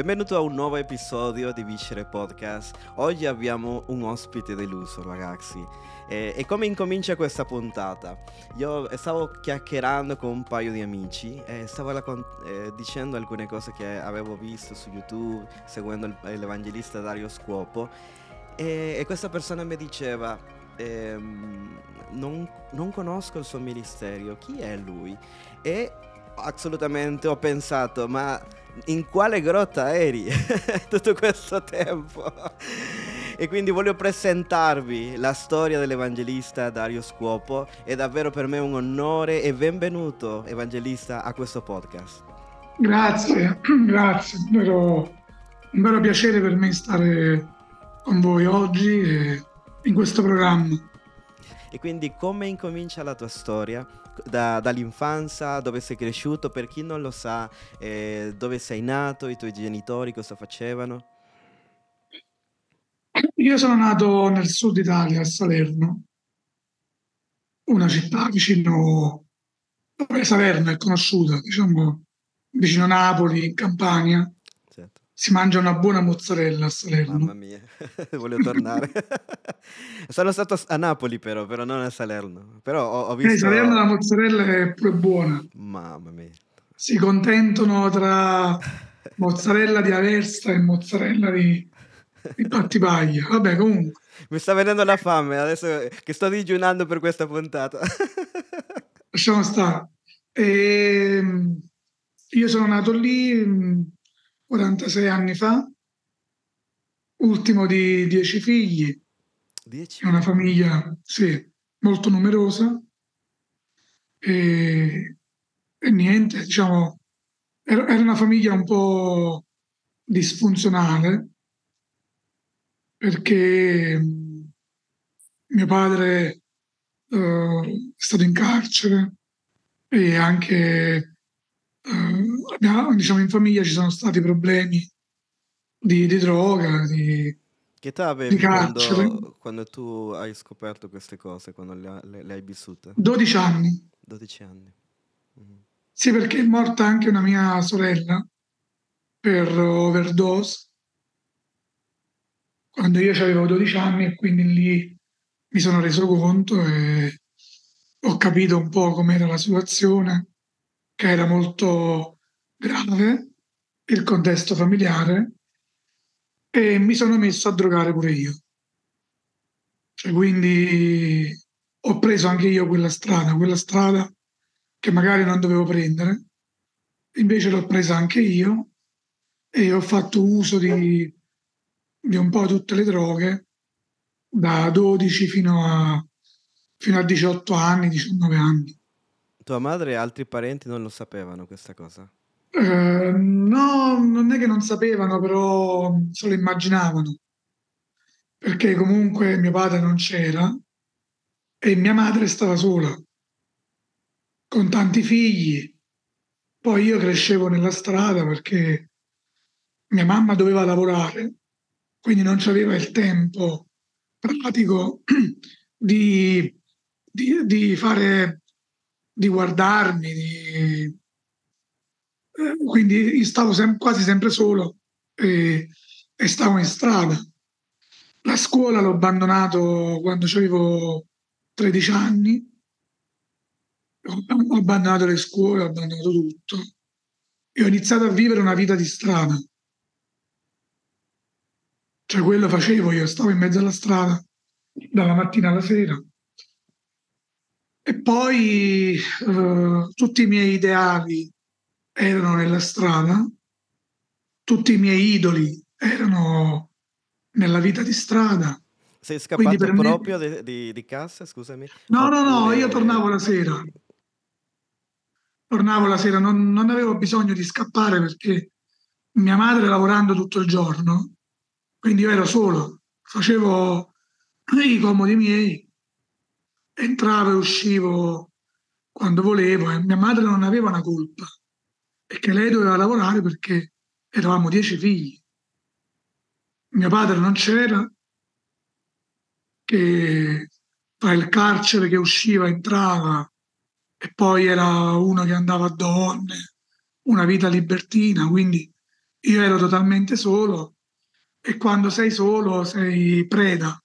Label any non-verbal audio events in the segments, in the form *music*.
Benvenuto a un nuovo episodio di Viscere Podcast. Oggi abbiamo un ospite deluso, ragazzi. E, e come incomincia questa puntata? Io stavo chiacchierando con un paio di amici e stavo raccont- eh, dicendo alcune cose che avevo visto su YouTube, seguendo il, l'evangelista Dario Scuopo. E, e questa persona mi diceva: ehm, non, non conosco il suo ministero, chi è lui? E assolutamente ho pensato, ma in quale grotta eri *laughs* tutto questo tempo? e quindi voglio presentarvi la storia dell'evangelista Dario Scuopo. È davvero per me un onore e benvenuto, evangelista, a questo podcast. Grazie, *clears throat* grazie. Un vero, un vero piacere per me stare con voi oggi e in questo programma. E quindi come incomincia la tua storia? Da, dall'infanzia, dove sei cresciuto, per chi non lo sa, eh, dove sei nato, i tuoi genitori cosa facevano? Io sono nato nel sud Italia, a Salerno, una città vicino, dove Salerno è conosciuta, diciamo, vicino Napoli, in Campania si mangia una buona mozzarella a Salerno. Mamma mia, *laughs* voglio tornare. *laughs* Sono stato a Napoli però, però non a Salerno. Però ho, ho visto... Eh, Salerno la mozzarella è pure buona. Mamma mia. Si contendono tra mozzarella di Aversa e mozzarella di, di Battipaglia. Vabbè, comunque. Mi sta venendo la fame adesso che sto digiunando per questa puntata. *laughs* Lasciamo stare. E ehm, io sono nato lì 46 anni fa, ultimo di 10 figli, Dieci? una famiglia sì, molto numerosa e, e niente, diciamo, era, era, una famiglia un po' disfunzionale perché mio padre uh, è stato in carcere e anche eh, abbiamo, diciamo, in famiglia ci sono stati problemi di, di droga, di, che età avevi quando, quando, tu hai scoperto queste cose, quando le, le, le hai vissute? 12 anni. 12 anni. Mm. Sì, perché è morta anche una mia sorella per overdose quando io avevo 12 anni e quindi lì mi sono reso conto e ho capito un po' com'era la situazione che era molto grave, il contesto familiare, e mi sono messo a drogare pure io. Cioè, quindi ho preso anche io quella strada, quella strada che magari non dovevo prendere, invece l'ho presa anche io e ho fatto uso di, di un po' tutte le droghe da 12 fino a, fino a 18 anni, 19 anni. Tua madre e altri parenti non lo sapevano questa cosa? Eh, no, non è che non sapevano, però se lo immaginavano. Perché comunque mio padre non c'era e mia madre stava sola, con tanti figli. Poi io crescevo nella strada perché mia mamma doveva lavorare, quindi non c'aveva il tempo pratico *clears throat* di, di, di fare di guardarmi, di... Quindi stavo sem- quasi sempre solo e, e, stavo in strada. La scuola l'ho abbandonato quando avevo 13 anni, ho abbandonato le scuole, ho abbandonato tutto e ho iniziato a vivere una vita di strada. Cioè quello facevo io, stavo in mezzo alla strada dalla mattina alla sera e poi eh, tutti i miei ideali erano nella strada, tutti i miei idoli erano nella vita di strada. Sei scappato proprio me... di, di, di, casa, scusami? No, no, no, io tornavo la sera. Tornavo la sera, non, non avevo bisogno di scappare perché mia madre lavorando tutto il giorno, quindi io ero solo, facevo i comodi miei entravo e uscivo quando volevo e mia madre non aveva una colpa, perché lei doveva lavorare perché eravamo dieci figli. Mio padre non c'era, che tra il carcere che usciva, entrava, e poi era uno che andava a donne, una vita libertina, quindi io ero totalmente solo e quando sei solo sei preda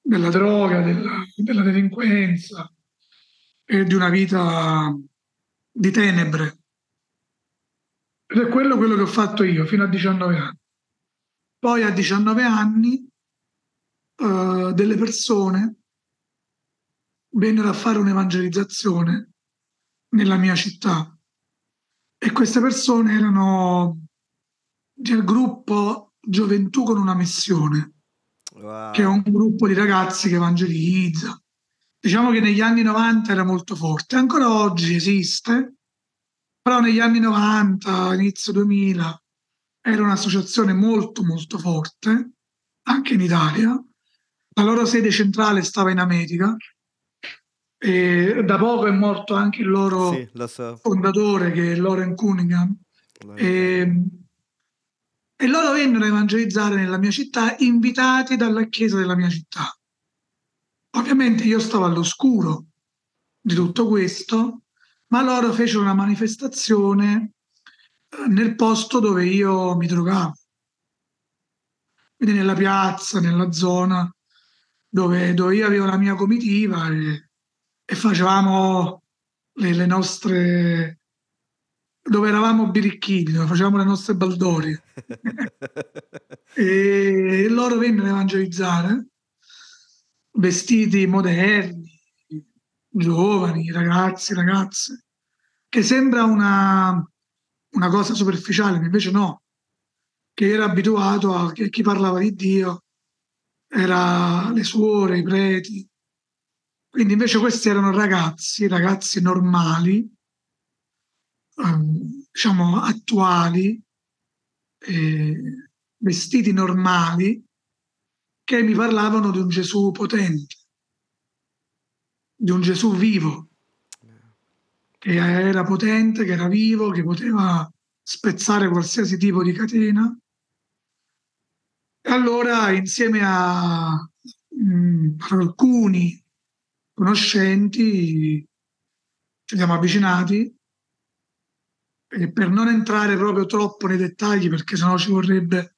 della droga, della, della delinquenza e di una vita di tenebre. Ed è quello, quello che ho fatto io fino a 19 anni. Poi a 19 anni uh, delle persone vennero a fare un'evangelizzazione nella mia città e queste persone erano del gruppo Gioventù con una missione, wow. che è un gruppo di ragazzi che evangelizza. Diciamo che negli anni 90 era molto forte, ancora oggi esiste, però negli anni 90, inizio 2000, era un'associazione molto molto forte, anche in Italia. La loro sede centrale stava in America e da poco è morto anche il loro sì, so. fondatore, che è Loren Cunningham. E, e loro vennero a evangelizzare nella mia città, invitati dalla chiesa della mia città. Ovviamente io stavo all'oscuro di tutto questo, ma loro fecero una manifestazione eh, nel posto dove io mi drogavo. Quindi nella piazza, nella zona dove, dove io avevo la mia comitiva e e facevamo le, le nostre dove eravamo birichini, dove facevamo le nostre baldorie. *laughs* e loro vennero a evangelizzare, vestiti moderni, giovani, ragazzi, ragazze, che sembra una, una cosa superficiale, ma invece no, che era abituato a che chi parlava di Dio era le suore, i preti, quindi invece questi erano ragazzi, ragazzi normali, ehm, diciamo attuali, eh, vestiti normali, che mi parlavano di un Gesù potente, di un Gesù vivo, che era potente, che era vivo, che poteva spezzare qualsiasi tipo di catena. E allora insieme a mh, mm, alcuni conoscenti, ci siamo avvicinati e per non entrare proprio troppo nei dettagli, perché sennò ci vorrebbe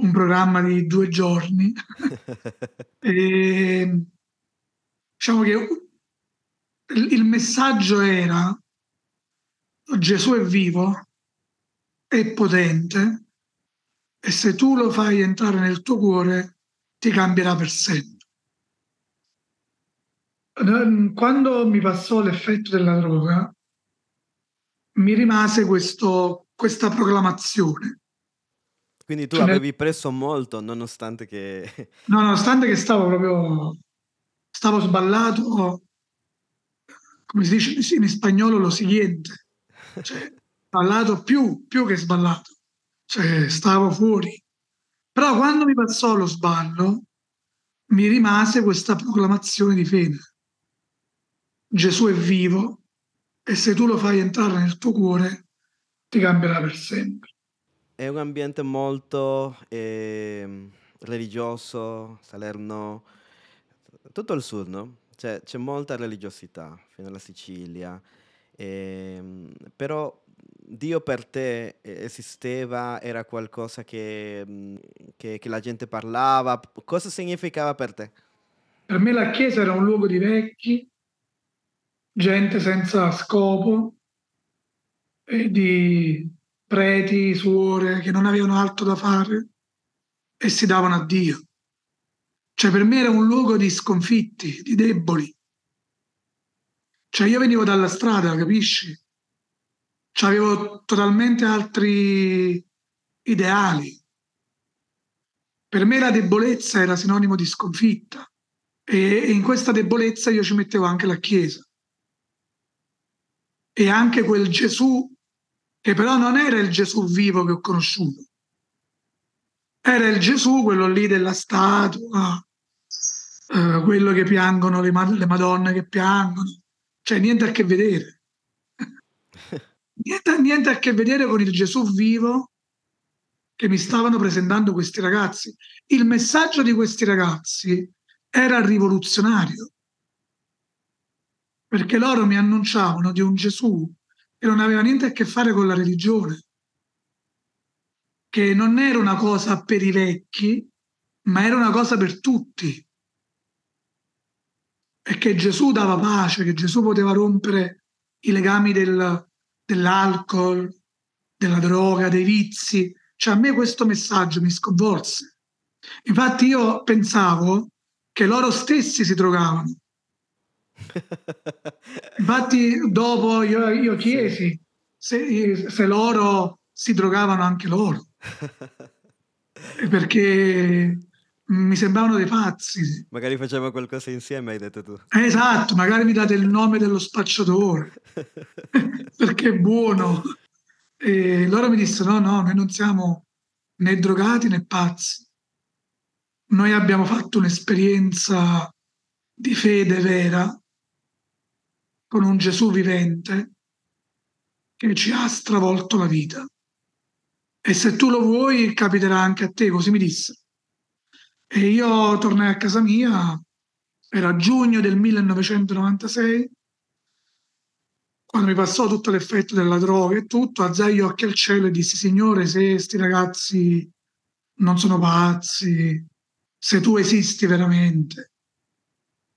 un programma di due giorni, *laughs* e, diciamo che il messaggio era Gesù è vivo, è potente e se tu lo fai entrare nel tuo cuore ti cambierà per sempre. Quando mi passò l'effetto della droga, mi rimase questo, questa proclamazione. Quindi tu avevi preso molto nonostante che... No, *laughs* nonostante che stavo proprio... Stavo sballato, come si dice in spagnolo, lo siguiente. Cioè, sballato più, più che sballato. Cioè, stavo fuori. Però quando mi passò lo sballo, mi rimase questa proclamazione di fede. Gesù è vivo e se tu lo fai entrare nel tuo cuore ti cambierà per sempre. È un ambiente molto eh, religioso, Salerno, tutto il sud, no? Cioè, c'è molta religiosità fino alla Sicilia, eh, però Dio per te esisteva, era qualcosa che, che, che la gente parlava, cosa significava per te? Per me la Chiesa era un luogo di vecchi, gente senza scopo, e di preti, suore che non avevano altro da fare e si davano a Dio. Cioè per me era un luogo di sconfitti, di deboli. Cioè io venivo dalla strada, capisci? Cioè avevo totalmente altri ideali. Per me la debolezza era sinonimo di sconfitta e in questa debolezza io ci mettevo anche la Chiesa e anche quel Gesù che però non era il Gesù vivo che ho conosciuto. Era il Gesù, quello lì della statua, eh, quello che piangono, le, le, Madonne che piangono, cioè niente a che vedere. *laughs* niente, niente a che vedere con il Gesù vivo che mi stavano presentando questi ragazzi. Il messaggio di questi ragazzi era rivoluzionario perché loro mi annunciavano di un Gesù che non aveva niente a che fare con la religione, che non era una cosa per i vecchi, ma era una cosa per tutti. E che Gesù dava pace, che Gesù poteva rompere i legami del, dell'alcol, della droga, dei vizi. Cioè a me questo messaggio mi sconvolse. Infatti io pensavo che loro stessi si drogavano. Infatti dopo io, io chiesi se, se, loro si drogavano anche loro. Perché mi sembravano dei pazzi. Magari facevano qualcosa insieme, hai detto tu. Esatto, magari mi date il nome dello spacciatore, *laughs* perché è buono. E loro mi dissero, no, no, noi non siamo né drogati né pazzi. Noi abbiamo fatto un'esperienza di fede vera con un Gesù vivente che ci ha stravolto la vita. E se tu lo vuoi, capiterà anche a te, così mi disse. E io tornai a casa mia, era giugno del 1996, quando mi passò tutto l'effetto della droga e tutto, alzai gli occhi al cielo e dissi, Signore, se questi ragazzi non sono pazzi, se tu esisti veramente,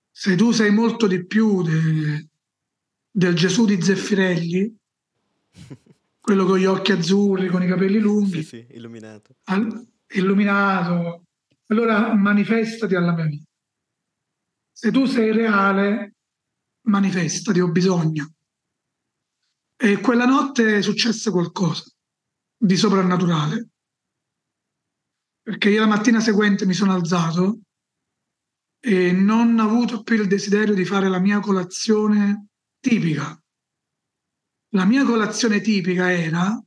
se tu sei molto di più de, del Gesù di Zeffirelli, *laughs* quello con gli occhi azzurri, con i capelli lunghi, sì, sì, illuminato. Al, illuminato, allora manifestati alla mia vita. Se tu sei reale, manifestati, ho bisogno. E quella notte successe qualcosa di soprannaturale, perché io la mattina seguente mi sono alzato e non ho avuto più il desiderio di fare la mia colazione tipica. La mia colazione tipica era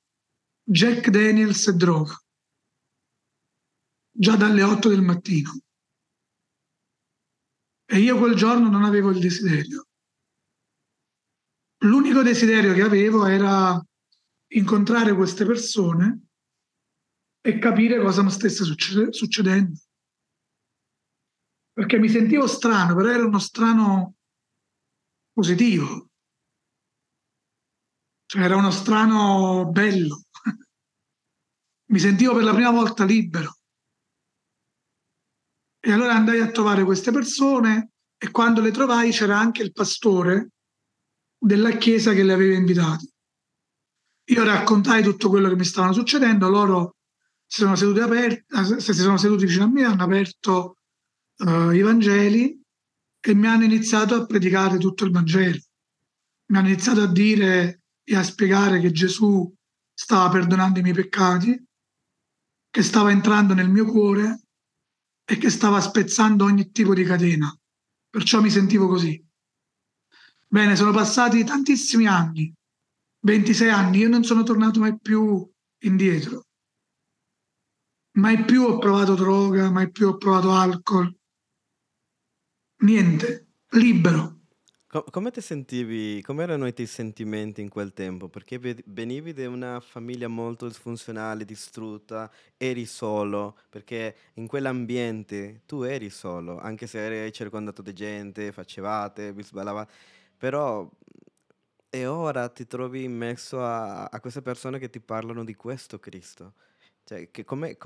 Jack Daniels e droga già dalle 8 del mattino. E io quel giorno non avevo il desiderio. L'unico desiderio che avevo era incontrare queste persone e capire cosa mi stesse succedendo. Perché mi sentivo strano, però era uno strano positivo. Cioè era uno strano bello. *laughs* mi sentivo per la prima volta libero. E allora andai a trovare queste persone e quando le trovai c'era anche il pastore della chiesa che le aveva invitate. Io raccontai tutto quello che mi stavano succedendo, loro si sono seduti, aperti, si sono seduti vicino a me, hanno aperto uh, i Vangeli e mi hanno iniziato a predicare tutto il Vangelo. Mi hanno iniziato a dire e a spiegare che Gesù stava perdonando i miei peccati, che stava entrando nel mio cuore e che stava spezzando ogni tipo di catena. Perciò mi sentivo così. Bene, sono passati tantissimi anni, 26 anni, io non sono tornato mai più indietro. Mai più ho provato droga, mai più ho provato alcol. Niente, libero. come ti sentivi, come erano i tuoi sentimenti in quel tempo? Perché venivi da una famiglia molto disfunzionale, distrutta, eri solo, perché in quell'ambiente tu eri solo, anche se eri circondato di gente, facevate, vi sballavate, però e ora ti trovi immesso a, a queste persone che ti parlano di questo Cristo. Cioè, come,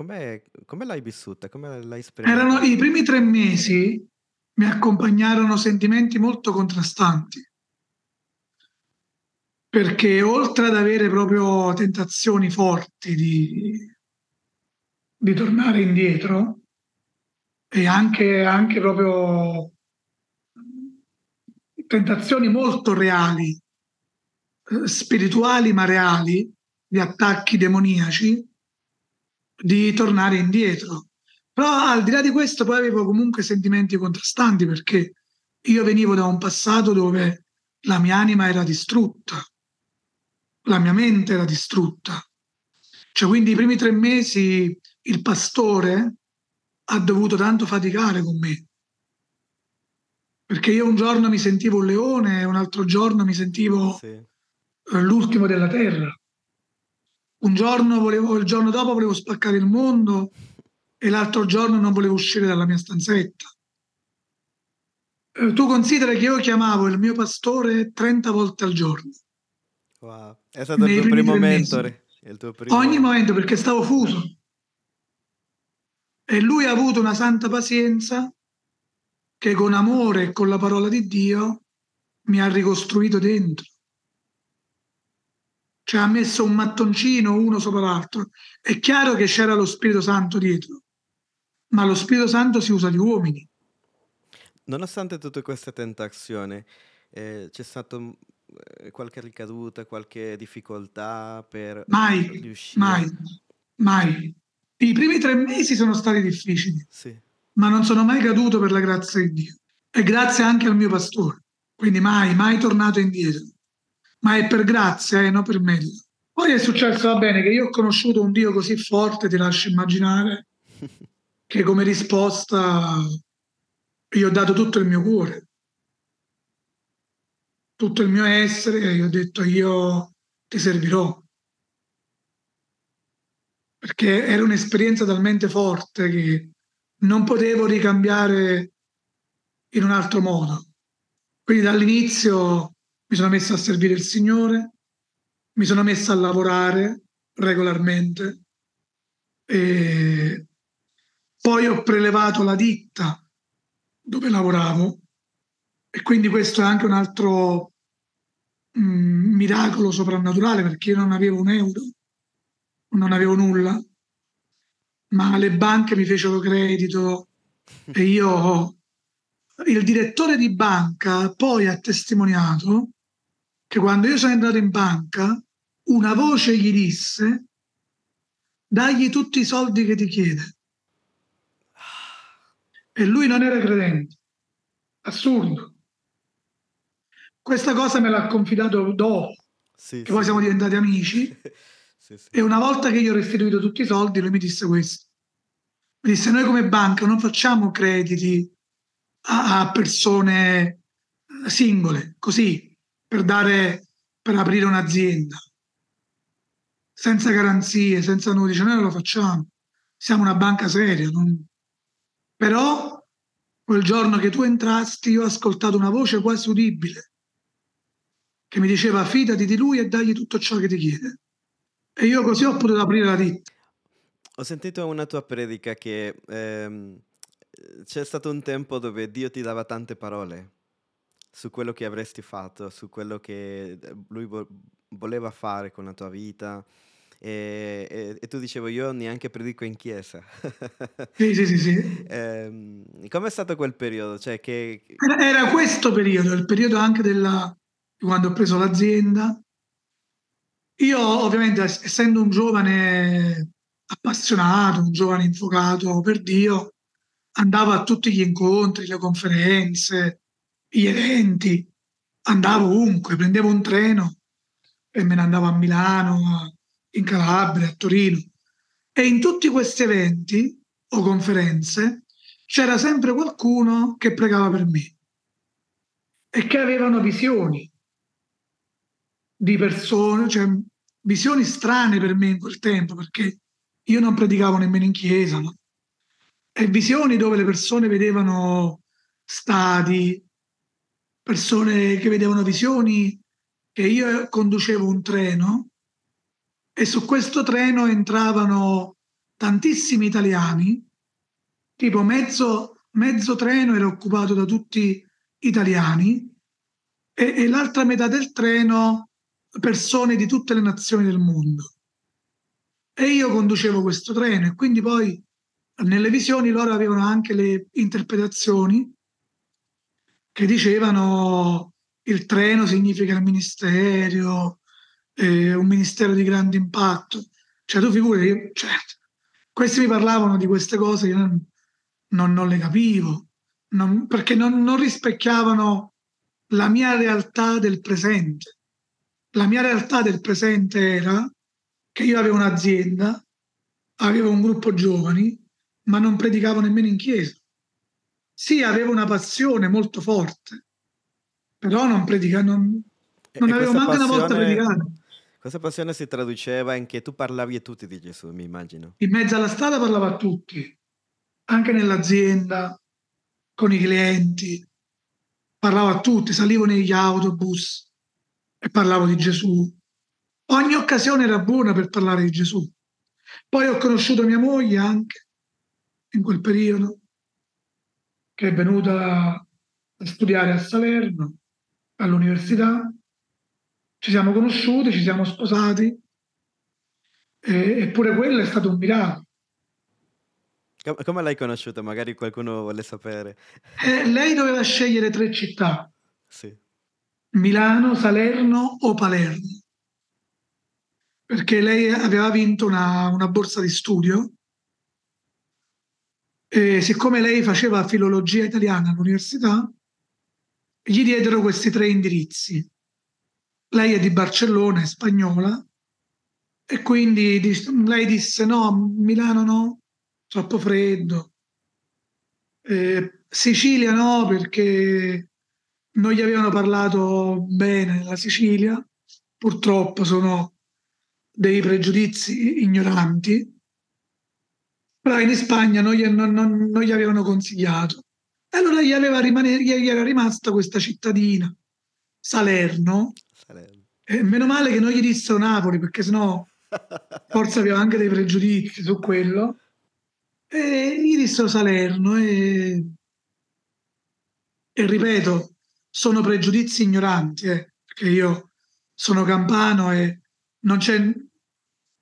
l'hai vissuta? Come l'hai Erano i primi tre mesi mi accompagnarono sentimenti molto contrastanti. Perché oltre ad avere proprio tentazioni forti di, di tornare indietro, e anche, anche proprio tentazioni molto reali, spirituali ma reali, di attacchi demoniaci, di tornare indietro. Però al di là di questo poi avevo comunque sentimenti contrastanti perché io venivo da un passato dove la mia anima era distrutta, la mia mente era distrutta. Cioè quindi i primi tre mesi il pastore ha dovuto tanto faticare con me. Perché io un giorno mi sentivo un leone un altro giorno mi sentivo sì. Eh, l'ultimo della terra. Un giorno volevo, il giorno dopo volevo spaccare il mondo e l'altro giorno non volevo uscire dalla mia stanzetta. Eh, tu considera che io chiamavo il mio pastore 30 volte al giorno. Wow. È stato il tuo primo mentore. Tuo primo... Ogni momento perché stavo fuso. E lui ha avuto una santa pazienza che con amore e con la parola di Dio mi ha ricostruito dentro. Cioè ha messo un mattoncino uno sopra l'altro. È chiaro che c'era lo Spirito Santo dietro, ma lo Spirito Santo si usa di uomini. Nonostante tutte queste tentazioni, eh, c'è stata eh, qualche ricaduta, qualche difficoltà per mai, riuscire? Mai, mai. I primi tre mesi sono stati difficili, sì. ma non sono mai caduto per la grazia di Dio. E grazie anche al mio pastore. Quindi mai, mai tornato indietro. Ma è per grazia e eh, non per merito. Poi è successo, va bene, che io ho conosciuto un Dio così forte, ti lascio immaginare, *laughs* che come risposta io ho dato tutto il mio cuore, tutto il mio essere e io ho detto io ti servirò. Perché era un'esperienza talmente forte che non potevo ricambiare in un altro modo. Quindi dall'inizio mi sono messo a servire il Signore, mi sono messo a lavorare regolarmente e poi ho prelevato la ditta dove lavoravo e quindi questo è anche un altro mm, miracolo soprannaturale perché io non avevo un euro, non avevo nulla, ma le banche mi fecero credito e io, il direttore di banca poi ha testimoniato che quando io sono entrato in banca una voce gli disse dagli tutti i soldi che ti chiede. E lui non era credente. Assurdo. Questa cosa me l'ha confidato dopo, sì, che sì. poi siamo diventati amici. *laughs* sì, e una volta che gli ho restituito tutti i soldi, lui mi disse questo. Mi disse, noi come banca non facciamo crediti a, a persone singole, così, per, dare, per aprire un'azienda, senza garanzie, senza nulla. Dice, noi non lo facciamo. Siamo una banca seria. Non... Però quel giorno che tu entrasti, io ho ascoltato una voce quasi udibile che mi diceva fidati di lui e dagli tutto ciò che ti chiede. E io così ho potuto aprire la ditta. Ho sentito una tua predica che ehm, c'è stato un tempo dove Dio ti dava tante parole su quello che avresti fatto, su quello che eh, lui vo- voleva fare con la tua vita. E, e, e, tu dicevo io neanche predico in chiesa. sì, sì, sì. sì. *laughs* Eh, com'è stato quel periodo? Cioè che... era, era, questo periodo, il periodo anche della, quando ho preso l'azienda. Io ovviamente essendo un giovane appassionato, un giovane infuocato per Dio, andavo a tutti gli incontri, le conferenze, gli eventi, andavo ovunque, prendevo un treno e me ne andavo a Milano, in Calabria, a Torino. E in tutti questi eventi o conferenze c'era sempre qualcuno che pregava per me e che avevano visioni di persone, cioè visioni strane per me in quel tempo, perché io non predicavo nemmeno in chiesa, no? e visioni dove le persone vedevano stadi, persone che vedevano visioni, che io conducevo un treno e su questo treno entravano tantissimi italiani, tipo mezzo, mezzo treno era occupato da tutti italiani e, e l'altra metà del treno persone di tutte le nazioni del mondo. E io conducevo questo treno e quindi poi nelle visioni loro avevano anche le interpretazioni che dicevano il treno significa il ministero, eh, un ministero di grande impatto. Cioè tu figuri, cioè, questi mi parlavano di queste cose, io non, non, non le capivo, non, perché non, non rispecchiavano la mia realtà del presente la mia realtà del presente era che io avevo un'azienda, avevo un gruppo giovani, ma non predicavo nemmeno in chiesa. Sì, avevo una passione molto forte, però non predicavo, non, non avevo manco passione, una volta predicato. Questa passione si traduceva in che tu parlavi a tutti di Gesù, mi immagino. In mezzo alla strada parlavo a tutti, anche nell'azienda, con i clienti, parlavo a tutti, salivo negli autobus, e parlavo di Gesù, ogni occasione era buona per parlare di Gesù. Poi ho conosciuto mia moglie anche in quel periodo, che è venuta a studiare a Salerno, all'università. Ci siamo conosciuti, ci siamo sposati, e, eppure quello è stato un miracolo. Come l'hai conosciuta? Magari qualcuno vuole sapere. Eh, lei doveva scegliere tre città. Sì. Milano, Salerno o Palermo. Perché lei aveva vinto una, una borsa di studio e siccome lei faceva filologia italiana all'università, gli diedero questi tre indirizzi. Lei è di Barcellona, è spagnola, e quindi lei disse no, Milano no, troppo freddo. Eh, Sicilia no, perché non gli avevano parlato bene della Sicilia, purtroppo sono dei pregiudizi ignoranti, però in Spagna non gli, non, non, non gli avevano consigliato. E allora gli, rimanere, gli era rimasta questa cittadina, Salerno. E meno male che non gli dissero Napoli, perché sennò forse aveva anche dei pregiudizi su quello. E gli dissero Salerno e, e ripeto, sono pregiudizi ignoranti, eh, perché io sono campano e non c'è...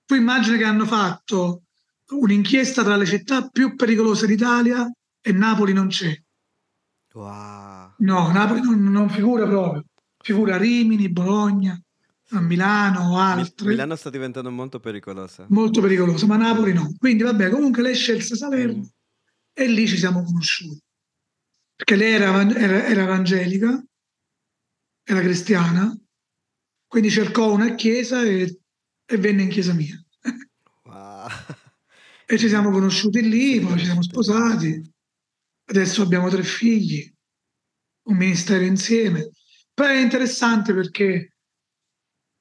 Tu immagini che hanno fatto un'inchiesta tra le città più pericolose d'Italia e Napoli non c'è. Wow. No, Napoli non, non figura proprio. Figura Rimini, Bologna, a Milano o altre. Milano sta diventando molto pericolosa. Molto pericolosa, ma Napoli no. Quindi vabbè, comunque lei scelse Salerno mm. e lì ci siamo conosciuti. Perché lei era, era, era evangelica, era cristiana, quindi cercò una chiesa e, e venne in chiesa mia. Wow. E ci siamo conosciuti lì, poi ci siamo sposati. Adesso abbiamo tre figli, un ministero insieme. Poi è interessante perché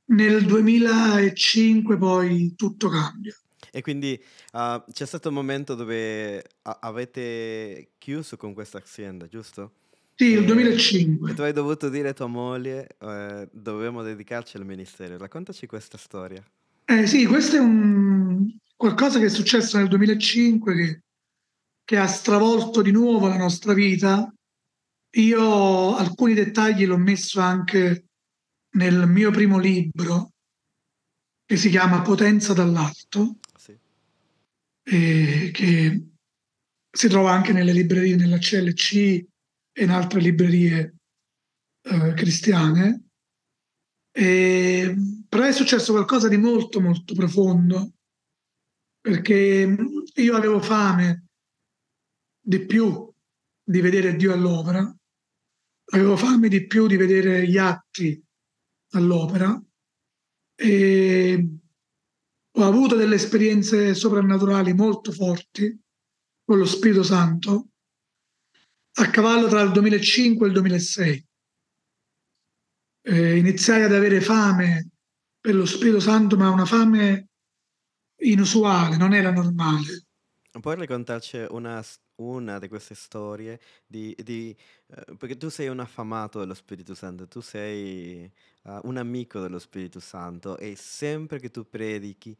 nel 2005 poi tutto cambia. E quindi uh, c'è stato un momento dove a- avete chiuso con questa azienda, giusto? Sì, il 2005. E tu hai dovuto dire a tua moglie, eh, dovevamo dedicarci al ministero. Raccontaci questa storia. Eh sì, questo è un, qualcosa che è successo nel 2005 che, che ha stravolto di nuovo la nostra vita. Io alcuni dettagli l'ho messo anche nel mio primo libro che si chiama Potenza dall'alto, sì. che si trova anche nelle librerie, nella CLC e in altre librerie eh, cristiane. E, però è successo qualcosa di molto molto profondo perché io avevo fame di più di vedere Dio all'opera, avevo fame di più di vedere gli atti all'opera e ho avuto delle esperienze soprannaturali molto forti con lo Spirito Santo a cavallo tra il 2005 e il 2006. Eh, iniziai ad avere fame per lo Spirito Santo, ma una fame inusuale, non era normale. Puoi raccontarci una, una di queste storie di, di eh, perché tu sei un affamato dello Spirito Santo, tu sei uh, un amico dello Spirito Santo e sempre che tu predichi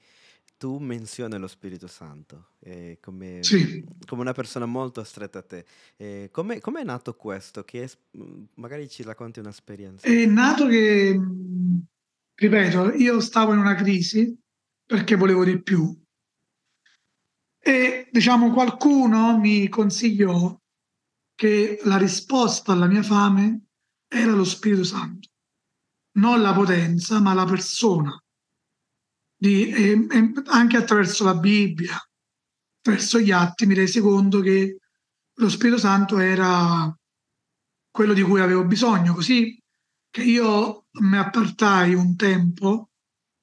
tu menzioni lo Spirito Santo eh, come, sì. come, una persona molto stretta a te. Eh, come è nato questo? Che mm, magari ci racconti un'esperienza. È nato che, mm, ripeto, io stavo in una crisi perché volevo di più. E diciamo qualcuno mi consigliò che la risposta alla mia fame era lo Spirito Santo, non la potenza, ma la persona. Di, e, e anche attraverso la Bibbia, attraverso gli atti, mi resi conto che lo Spirito Santo era quello di cui avevo bisogno, così che io mi appartai un tempo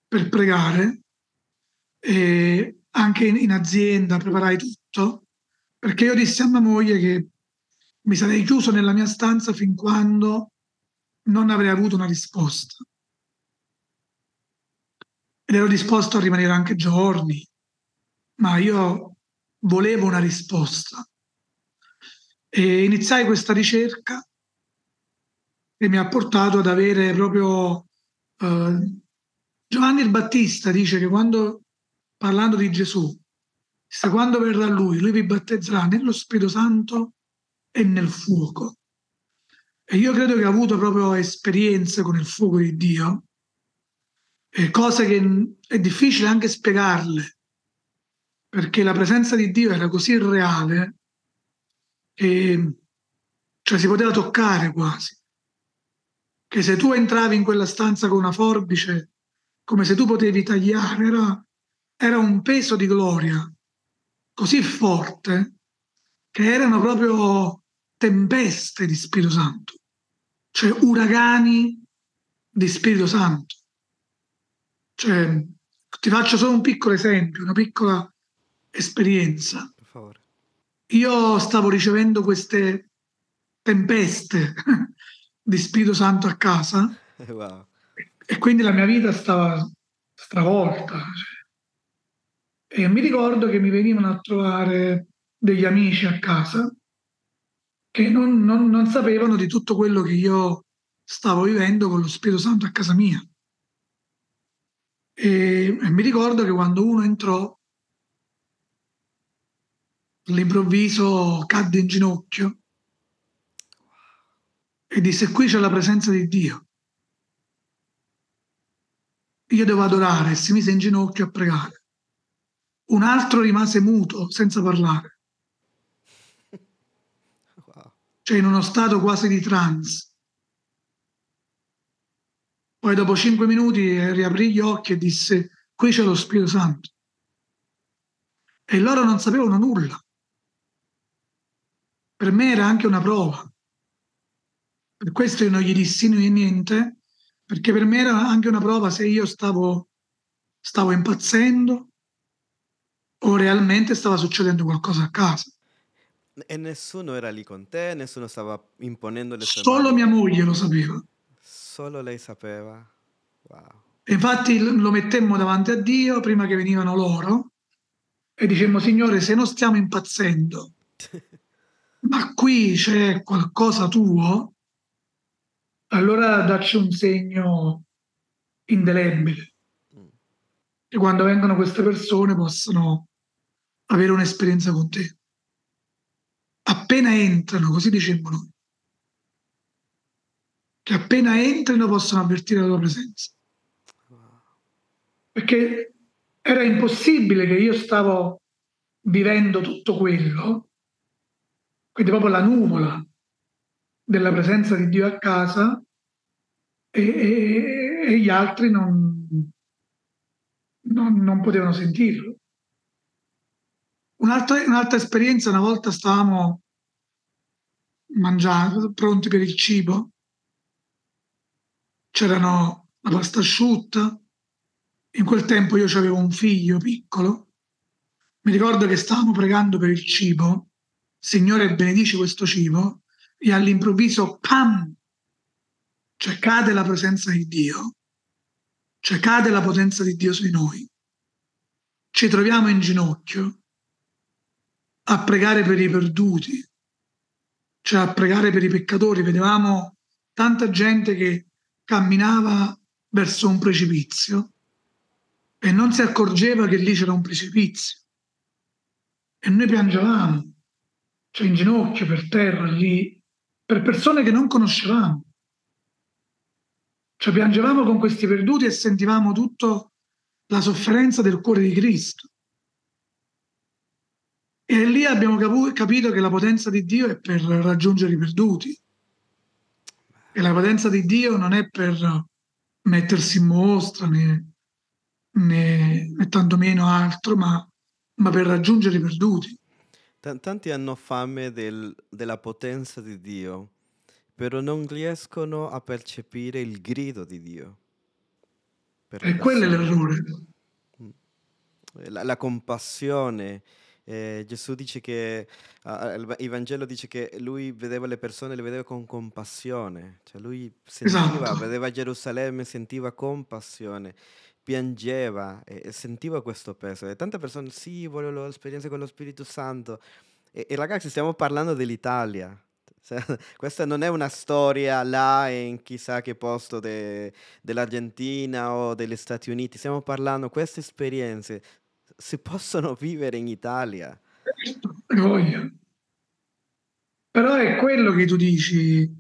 per pregare e anche in, in azienda preparai tutto, perché io dissi a mia moglie che mi sarei chiuso nella mia stanza fin quando non avrei avuto una risposta. Ed ero disposto a rimanere anche giorni, ma io volevo una risposta. E iniziai questa ricerca e mi ha portato ad avere proprio eh, Giovanni il Battista dice che quando, parlando di Gesù, se quando verrà lui, lui vi battezzerà nello Spirito Santo e nel fuoco. E io credo che ha avuto proprio esperienze con il fuoco di Dio, cose che è difficile anche spiegarle, perché la presenza di Dio era così reale che cioè, si poteva toccare quasi. Che se tu entravi in quella stanza con una forbice, come se tu potevi tagliare, era, era un peso di gloria così forte che erano proprio tempeste di Spirito Santo, cioè uragani di Spirito Santo. Cioè, ti faccio solo un piccolo esempio, una piccola esperienza. Per favore. Io stavo ricevendo queste tempeste *laughs* di Spirito Santo a casa *laughs* wow. e quindi la mia vita stava stravolta. Cioè. E mi ricordo che mi venivano a trovare degli amici a casa che non, non, non sapevano di tutto quello che io stavo vivendo con lo Spirito Santo a casa mia. E, e mi ricordo che quando uno entrò, all'improvviso cadde in ginocchio e disse qui c'è la presenza di Dio. Io devo adorare e si mise in ginocchio a pregare. Un altro rimase muto, senza parlare cioè in uno stato quasi di trance. Poi dopo cinque minuti riaprì gli occhi e disse, qui c'è lo Spirito Santo. E loro non sapevano nulla. Per me era anche una prova. Per questo io non gli dissi niente, perché per me era anche una prova se io stavo, stavo impazzendo o realmente stava succedendo qualcosa a casa. E nessuno era lì con te, nessuno stava imponendo le sue Solo mani. mia moglie lo sapeva. Solo lei sapeva. Wow. infatti lo mettemmo davanti a Dio prima che venivano loro e dicemmo, Signore, se non stiamo impazzendo, *laughs* ma qui c'è qualcosa tuo, allora dacci un segno indelebile. Mm. E quando vengono queste persone possono avere un'esperienza con te appena entrano, così dicemmo noi, che appena entrano possono avvertire la tua presenza. Perché era impossibile che io stavo vivendo tutto quello, quindi proprio la nuvola della presenza di Dio a casa e, e, e gli altri non, non, non potevano sentirlo. Un'altra, un'altra esperienza, una volta stavamo mangiando, pronti per il cibo, c'erano la pasta asciutta, in quel tempo io avevo un figlio piccolo, mi ricordo che stavamo pregando per il cibo, Signore benedici questo cibo, e all'improvviso, pam, cioè cade la presenza di Dio, cioè cade la potenza di Dio su di noi. Ci troviamo in ginocchio a pregare per i perduti, cioè a pregare per i peccatori. Vedevamo tanta gente che camminava verso un precipizio e non si accorgeva che lì c'era un precipizio. E noi piangevamo, cioè in ginocchio, per terra, lì, per persone che non conoscevamo. Cioè piangevamo con questi perduti e sentivamo tutta la sofferenza del cuore di Cristo. E lì abbiamo capito che la potenza di Dio è per raggiungere i perduti. E la potenza di Dio non è per mettersi in mostra né, né, né tantomeno altro, ma, ma, per raggiungere i perduti. T- tanti hanno fame del, della potenza di Dio, però non riescono a percepire il grido di Dio. E quello è l'errore. Mm. La, la compassione, eh, Gesù dice che, uh, il Vangelo dice che lui vedeva le persone, le vedeva con compassione, cioè lui sentiva, esatto. vedeva Gerusalemme, sentiva compassione, piangeva e, sentiva questo peso. E tante persone, sì, voglio l'esperienza con lo Spirito Santo. E, e ragazzi, stiamo parlando dell'Italia, *laughs* questa non è una storia là in chissà che posto de- dell'Argentina o degli Stati Uniti, stiamo parlando, queste esperienze si possono vivere in Italia. Però è quello che tu dici,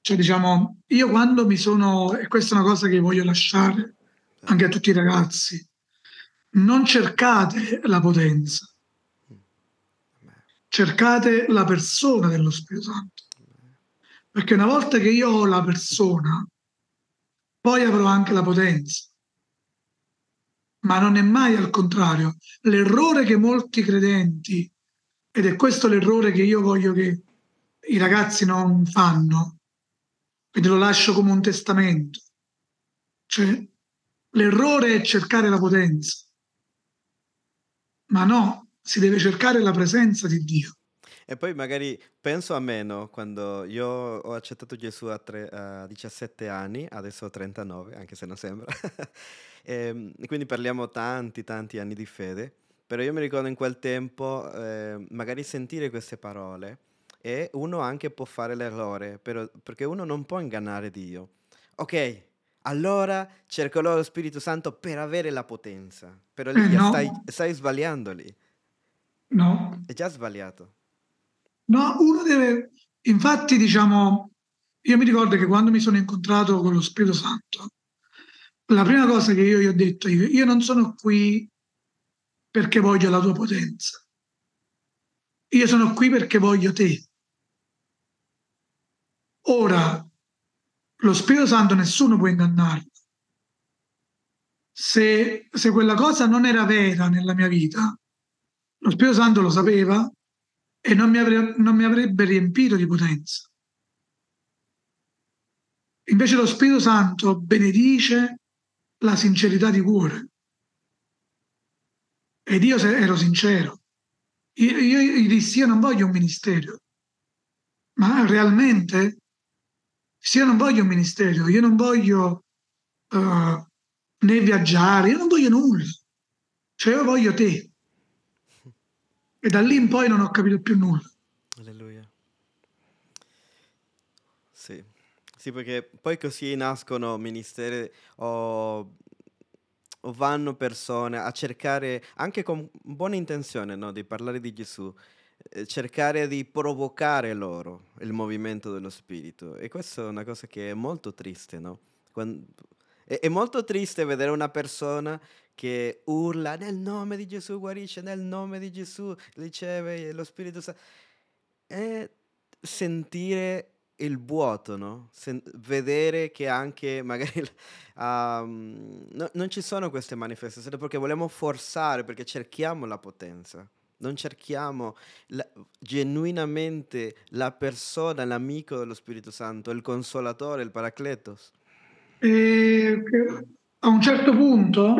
cioè diciamo, io quando mi sono, e questa è una cosa che voglio lasciare anche a tutti i ragazzi, non cercate la potenza, cercate la persona dello Spirito Santo. Perché una volta che io ho la persona, poi avrò anche la potenza. Ma non è mai al contrario. L'errore che molti credenti, ed è questo l'errore che io voglio che i ragazzi non fanno, quindi lo lascio come un testamento. Cioè, l'errore è cercare la potenza. Ma no, si deve cercare la presenza di Dio. E poi magari penso a me, no? Quando io ho accettato Gesù a, tre- a 17 anni, adesso ho 39, anche se non sembra. *laughs* e, ehm, quindi parliamo tanti, tanti anni di fede. Però io mi ricordo in quel tempo, eh, magari sentire queste parole e uno anche può fare l'errore, però, perché uno non può ingannare Dio. Ok, allora cercherò lo Spirito Santo per avere la potenza. Però lì Eh, no, stai, stai sbagliando lì. no, È già sbagliato. no, uno deve, infatti diciamo, io mi ricordo che quando mi sono incontrato con lo Spirito Santo, la prima cosa che io gli ho detto, io, io non sono qui perché voglio la tua potenza, io sono qui perché voglio te. Ora, lo Spirito Santo nessuno può ingannarlo. Se, se quella cosa non era vera nella mia vita, lo Spirito Santo lo sapeva e non mi, avrebbe, non mi avrebbe riempito di potenza. Invece lo Spirito Santo benedice la sincerità di cuore. Ed io ero sincero. Io, io dissi, io non voglio un ministero, ma realmente, se io non voglio un ministero, io non voglio uh, né viaggiare, io non voglio nulla. Cioè io voglio te. E da lì in poi non ho capito più nulla. Alleluia. Sì. Sì, perché poi così nascono ministeri o, o vanno persone a cercare, anche con buona intenzione, no, di parlare di Gesù, eh, cercare di provocare loro il movimento dello Spirito. E questa è una cosa che è molto triste, no? Quando- è, è molto triste vedere una persona che urla nel nome di Gesù, guarisce nel nome di Gesù, riceve lo Spirito Santo. E sentire il vuoto, no? Sen- vedere che anche *laughs* magari um, no- non ci sono queste manifestazioni perché vogliamo forzare, perché cerchiamo la potenza. Non cerchiamo la- genuinamente la persona, l'amico dello Spirito Santo, il consolatore, il paracletos. E a un certo punto,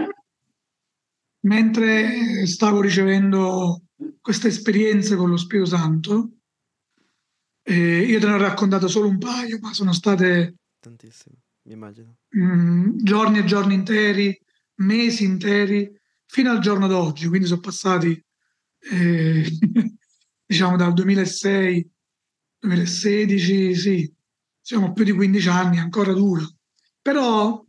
mentre stavo ricevendo queste esperienze con lo Spirito Santo, eh, io te ne ho raccontato solo un paio, ma sono state Tantissimo, mi immagino. mh, giorni e giorni interi, mesi interi, fino al giorno d'oggi. Quindi sono passati, eh, *laughs* diciamo, dal 2006, 2016, sì, siamo più di 15 anni, ancora dura. Però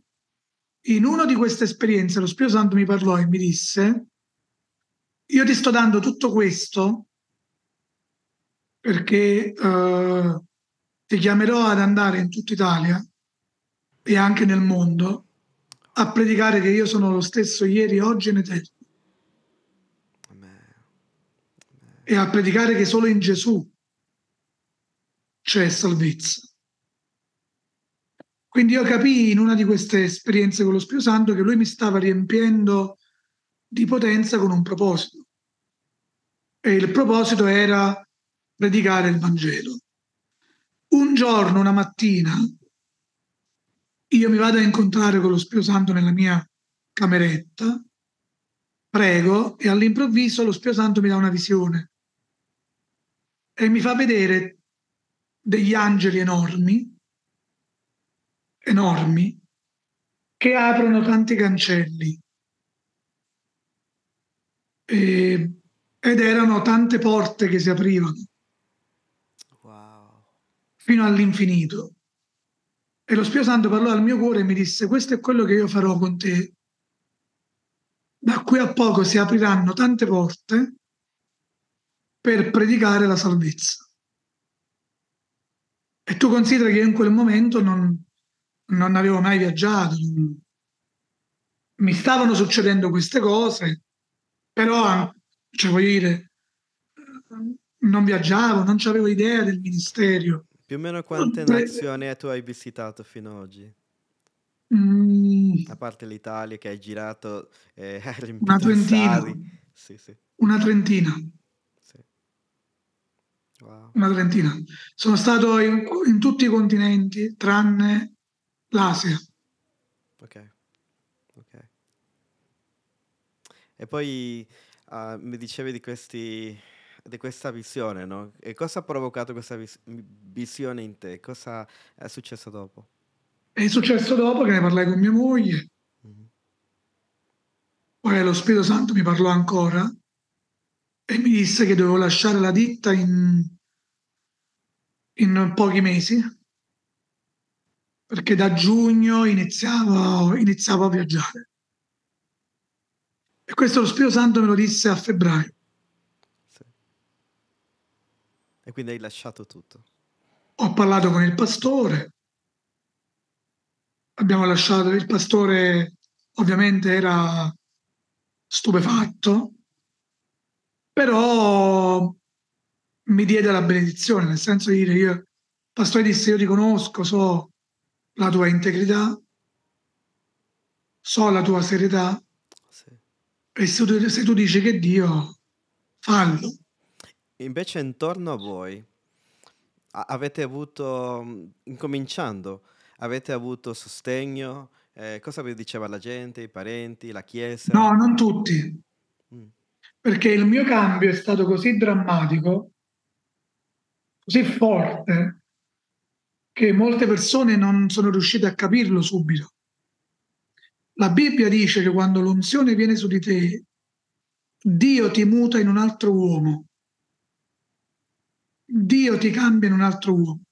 in una di queste esperienze lo Spirito Santo mi parlò e mi disse, io ti sto dando tutto questo perché eh, ti chiamerò ad andare in tutta Italia e anche nel mondo a predicare che io sono lo stesso ieri, oggi e in eterno e a predicare che solo in Gesù c'è salvezza. Quindi io capii in una di queste esperienze con lo Spirito Santo che lui mi stava riempiendo di potenza con un proposito. E il proposito era predicare il Vangelo. Un giorno, una mattina, io mi vado a incontrare con lo Spirito Santo nella mia cameretta, prego e all'improvviso lo Spirito Santo mi dà una visione e mi fa vedere degli angeli enormi, enormi, che aprono tanti cancelli. E, ed erano tante porte che si aprivano. Fino all'infinito. E lo Spirito Santo parlò al mio cuore e mi disse, questo è quello che io farò con te. Da qui a poco si apriranno tante porte per predicare la salvezza. E tu consideri che io in quel momento non, non avevo mai viaggiato, mi stavano succedendo queste cose, però, cioè voglio dire, non viaggiavo, non avevo idea del ministero. Più o meno quante nazioni tu hai visitato fino ad oggi? Mm, a parte l'Italia che hai girato, eh, *laughs* hai una trentina. Sì, sì. Una trentina. Sì. Wow. Una trentina. Sono stato in, in tutti i continenti, tranne l'Asia. Ok. Ok. E poi uh, mi dicevi di, questi, di questa visione, no? E cosa ha provocato questa vis- visione in te? Cosa è successo dopo? È successo dopo che ne parlai con mia moglie. Mm-hmm. Poi lo Spirito Santo mi parlò ancora e mi disse che dovevo lasciare la ditta in, in pochi mesi perché da giugno iniziavo, iniziavo a viaggiare. E questo lo Spirito Santo me lo disse a febbraio. Sì. E quindi hai lasciato tutto? Ho parlato con il pastore, abbiamo lasciato, il pastore ovviamente era stupefatto, però mi diede la benedizione, nel senso di dire io, il pastore disse io ti conosco, so la tua integrità, so la tua serietà, e se tu, se tu dici che Dio, fallo. Invece intorno a voi avete avuto, incominciando, avete avuto sostegno? Eh, cosa vi diceva la gente, i parenti, la chiesa? No, non tutti. Mm. Perché il mio cambio è stato così drammatico, così forte, che molte persone non sono riuscite a capirlo subito. La Bibbia dice che quando l'unzione viene su di te, Dio ti muta in un altro uomo. Dio ti cambia in un altro uomo.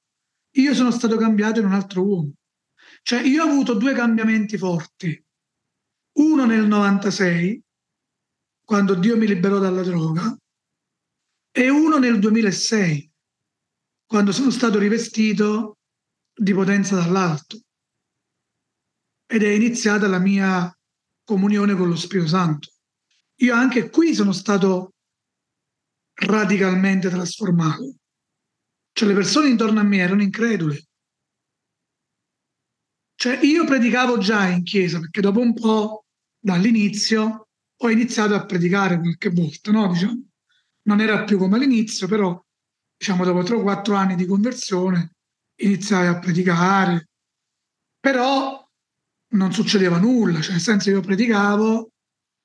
Io sono stato cambiato in un altro uomo. Cioè io ho avuto due cambiamenti forti. Uno nel 96, quando Dio mi liberò dalla droga, e uno nel 2006, quando sono stato rivestito di potenza dall'alto ed è iniziata la mia comunione con lo Spirito Santo. Io anche qui sono stato radicalmente trasformato. Cioè le persone intorno a me erano incredule. Cioè io predicavo già in chiesa perché dopo un po' dall'inizio ho iniziato a predicare qualche volta, no? Diciamo, non era più come all'inizio, però diciamo dopo 3 o 4 anni di conversione iniziai a predicare, però non succedeva nulla, cioè nel senso io predicavo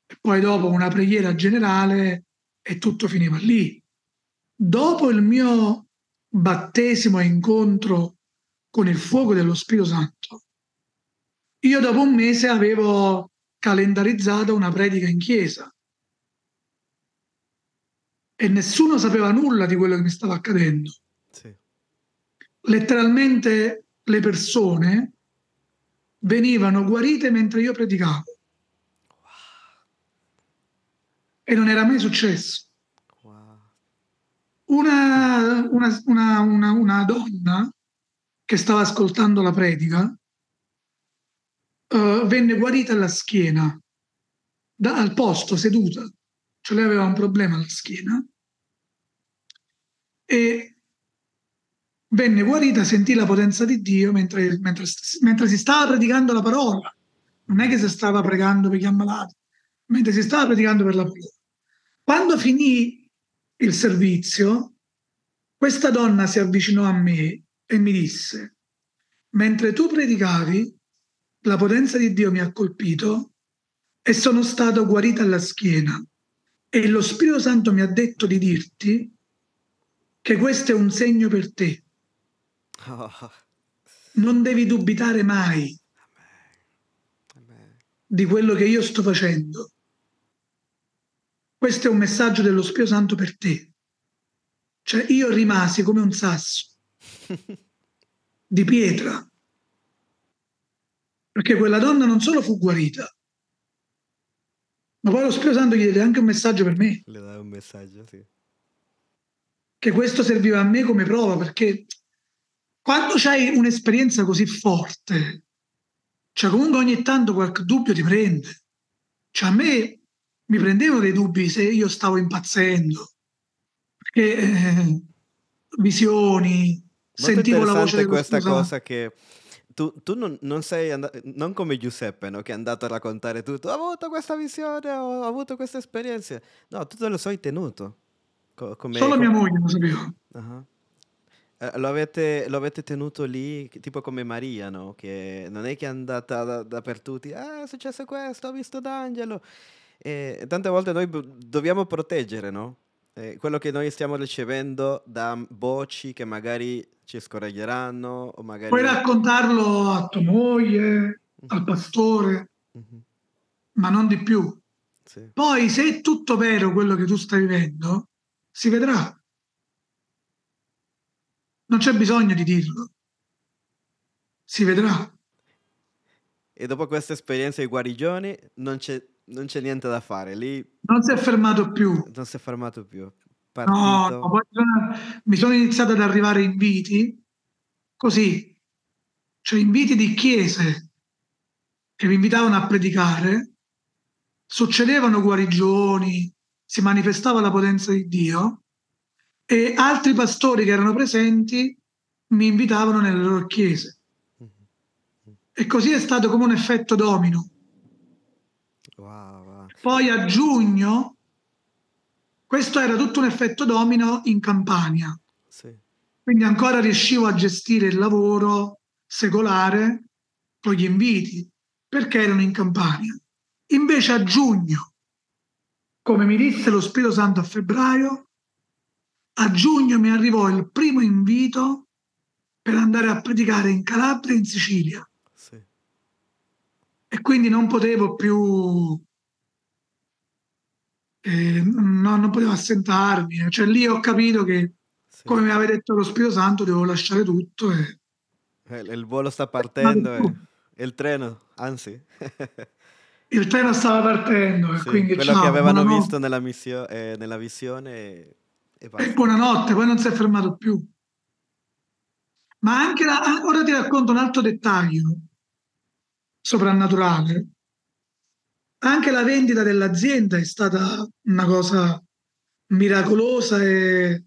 e poi dopo una preghiera generale e tutto finiva lì. Dopo il mio battesimo e incontro con il fuoco dello Spirito Santo, io dopo un mese avevo calendarizzato una predica in chiesa e nessuno sapeva nulla di quello che mi stava accadendo. Sì. Letteralmente le persone venivano guarite mentre io predicavo. E non era mai successo. Una, una, una, una, donna che stava ascoltando la predica uh, venne guarita alla schiena, da, al posto, seduta. Cioè lei aveva un problema alla schiena. E venne guarita, sentì la potenza di Dio mentre, mentre, mentre, si stava predicando la parola. Non è che si stava pregando per gli ammalati, mentre si stava predicando per la parola. Quando finì il servizio, questa donna si avvicinò a me e mi disse, mentre tu predicavi, la potenza di Dio mi ha colpito e sono stato guarita alla schiena. E lo Spirito Santo mi ha detto di dirti che questo è un segno per te Oh. Non devi dubitare mai di quello che io sto facendo. Questo è un messaggio dello Spirito Santo per te. Cioè io rimasi come un sasso. di pietra. Perché quella donna non solo fu guarita, ma poi lo Spirito Santo gli diede anche un messaggio per me. Le dai un messaggio, sì. Che questo serviva a me come prova, perché quando c'hai un'esperienza così forte, cioè comunque ogni tanto qualche dubbio ti prende. Cioè a me mi prendevano dei dubbi se io stavo impazzendo, perché eh, visioni, Molto sentivo la voce dello questa Santo. cosa che tu, tu non, non sei andato, non come Giuseppe, no? Che è andato a raccontare tutto. Ho avuto questa visione, ho avuto queste esperienze. No, tu te lo sei tenuto. Co- come, Solo mia com- moglie lo sapeva. Ah. Eh, lo, avete, lo avete tenuto lì, tipo come Maria, no? Che non è che è andata da- dappertutto, ah, è successo questo, ho visto d'angelo. E tante volte noi dobbiamo proteggere, no? Eh, quello che noi stiamo ricevendo da voci che magari ci scoraggeranno o magari... Puoi raccontarlo a tua moglie, al pastore, Mhm, ma non di più. sì. Poi, se è tutto vero quello che tu stai vivendo, si vedrà. Non c'è bisogno di dirlo. Si vedrà. E dopo questa esperienza di guarigione non c'è, non c'è niente da fare, lì Non si è fermato più. non si è fermato più. No, Partito. no, poi mi sono iniziati ad arrivare inviti così, cioè inviti di chiese che mi invitavano a predicare, succedevano guarigioni, si manifestava la potenza di Dio e altri pastori che erano presenti mi invitavano nelle loro chiese. E così è stato come un effetto domino. Wow, wow. Poi a giugno, questo era tutto un effetto domino in Campania. Sì. Quindi ancora riuscivo a gestire il lavoro secolare con gli inviti, perché erano in Campania. Invece a giugno, come mi disse lo Spirito Santo a febbraio, a giugno mi arrivò il primo invito per andare a predicare in Calabria e in Sicilia. E quindi non potevo più eh, no, non potevo assentarmi. Cioè lì ho capito che Sì. come mi aveva detto lo Spirito Santo devo lasciare tutto e Eh, Il volo sta partendo e tu- il treno, anzi. *laughs* il treno stava partendo e Sì, quindi quello ciao, che avevano visto nella, missio- eh, nella visione e, e e buonanotte poi non si è fermato più. Ma anche la, ah, ora ti racconto un altro dettaglio soprannaturale anche la vendita dell'azienda è stata una cosa miracolosa e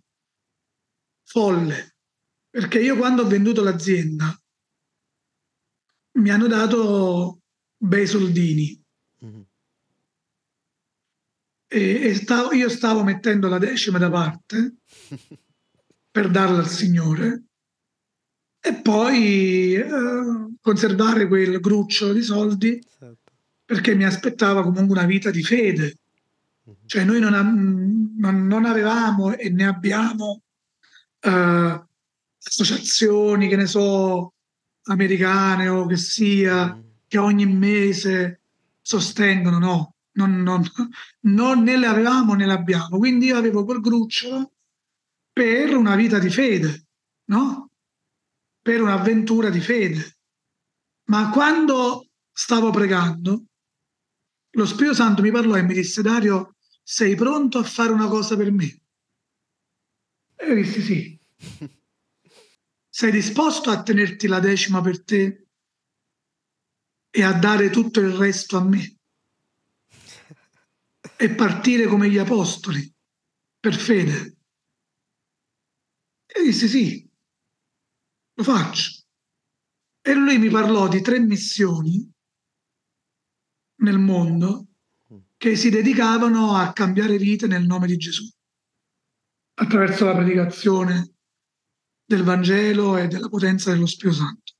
folle perché io quando ho venduto l'azienda mi hanno dato bei soldini Mhm. e, e stavo- io stavo mettendo la decima da parte *laughs* per darla al Signore e poi eh, conservare quel gruccio di soldi Esatto. perché mi aspettava comunque una vita di fede. Cioè noi non, non- avevamo e ne abbiamo eh, associazioni, che ne so, americane o che sia, Mhm. che ogni mese sostengono, no, non, non- non né le avevamo né le abbiamo. Quindi io avevo quel grucciolo per una vita di fede, no? Per un'avventura di fede. Ma quando stavo pregando, lo Spirito Santo mi parlò e mi disse, Dario, sei pronto a fare una cosa per me? E io dissi sì. Sei disposto a tenerti la decima per te e a dare tutto il resto a me? E partire come gli apostoli, per fede? E dissi sì, lo faccio. E lui mi parlò di tre missioni nel mondo che si dedicavano a cambiare vite nel nome di Gesù, attraverso la predicazione del Vangelo e della potenza dello Spirito Santo.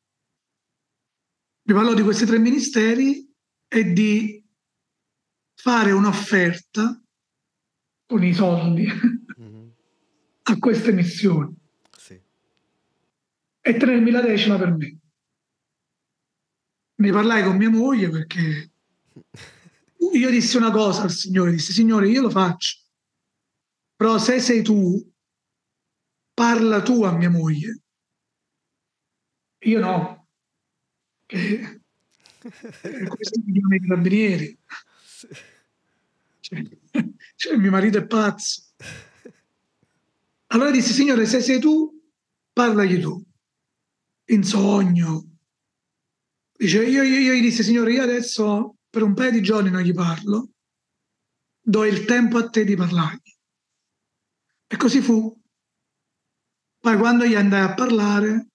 Mi parlò di questi tre ministeri e di fare un'offerta con i soldi Mhm. a queste missioni. E tenermi la decima per me. Ne parlai con mia moglie perché io dissi una cosa al Signore, dissi Signore io lo faccio, però se sei tu, parla tu a mia moglie Io no, che mi chiamano i carabinieri. Cioè, cioè, mio marito è pazzo. Allora dissi, Signore, se sei tu, parlagli tu. In sogno. Dice, io, io, io gli dissi, Signore, io adesso per un paio di giorni non gli parlo, do il tempo a te di parlargli. E così fu. Poi quando gli andai a parlare,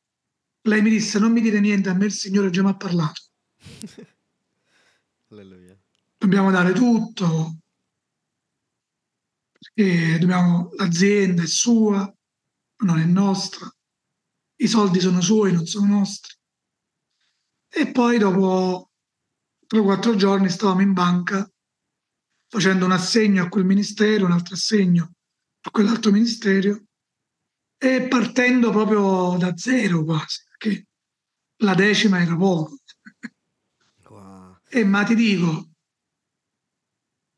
lei mi disse, non mi dire niente, a me il Signore già mi ha parlato. *laughs* Alleluia. Dobbiamo dare tutto, perché dobbiamo, l'azienda è sua, non è nostra, i soldi sono suoi, non sono nostri. E poi dopo tre o quattro giorni stavamo in banca facendo un assegno a quel ministero, un altro assegno a quell'altro ministero e partendo proprio da zero quasi, perché la decima era poco. Wow. E ma ti dico,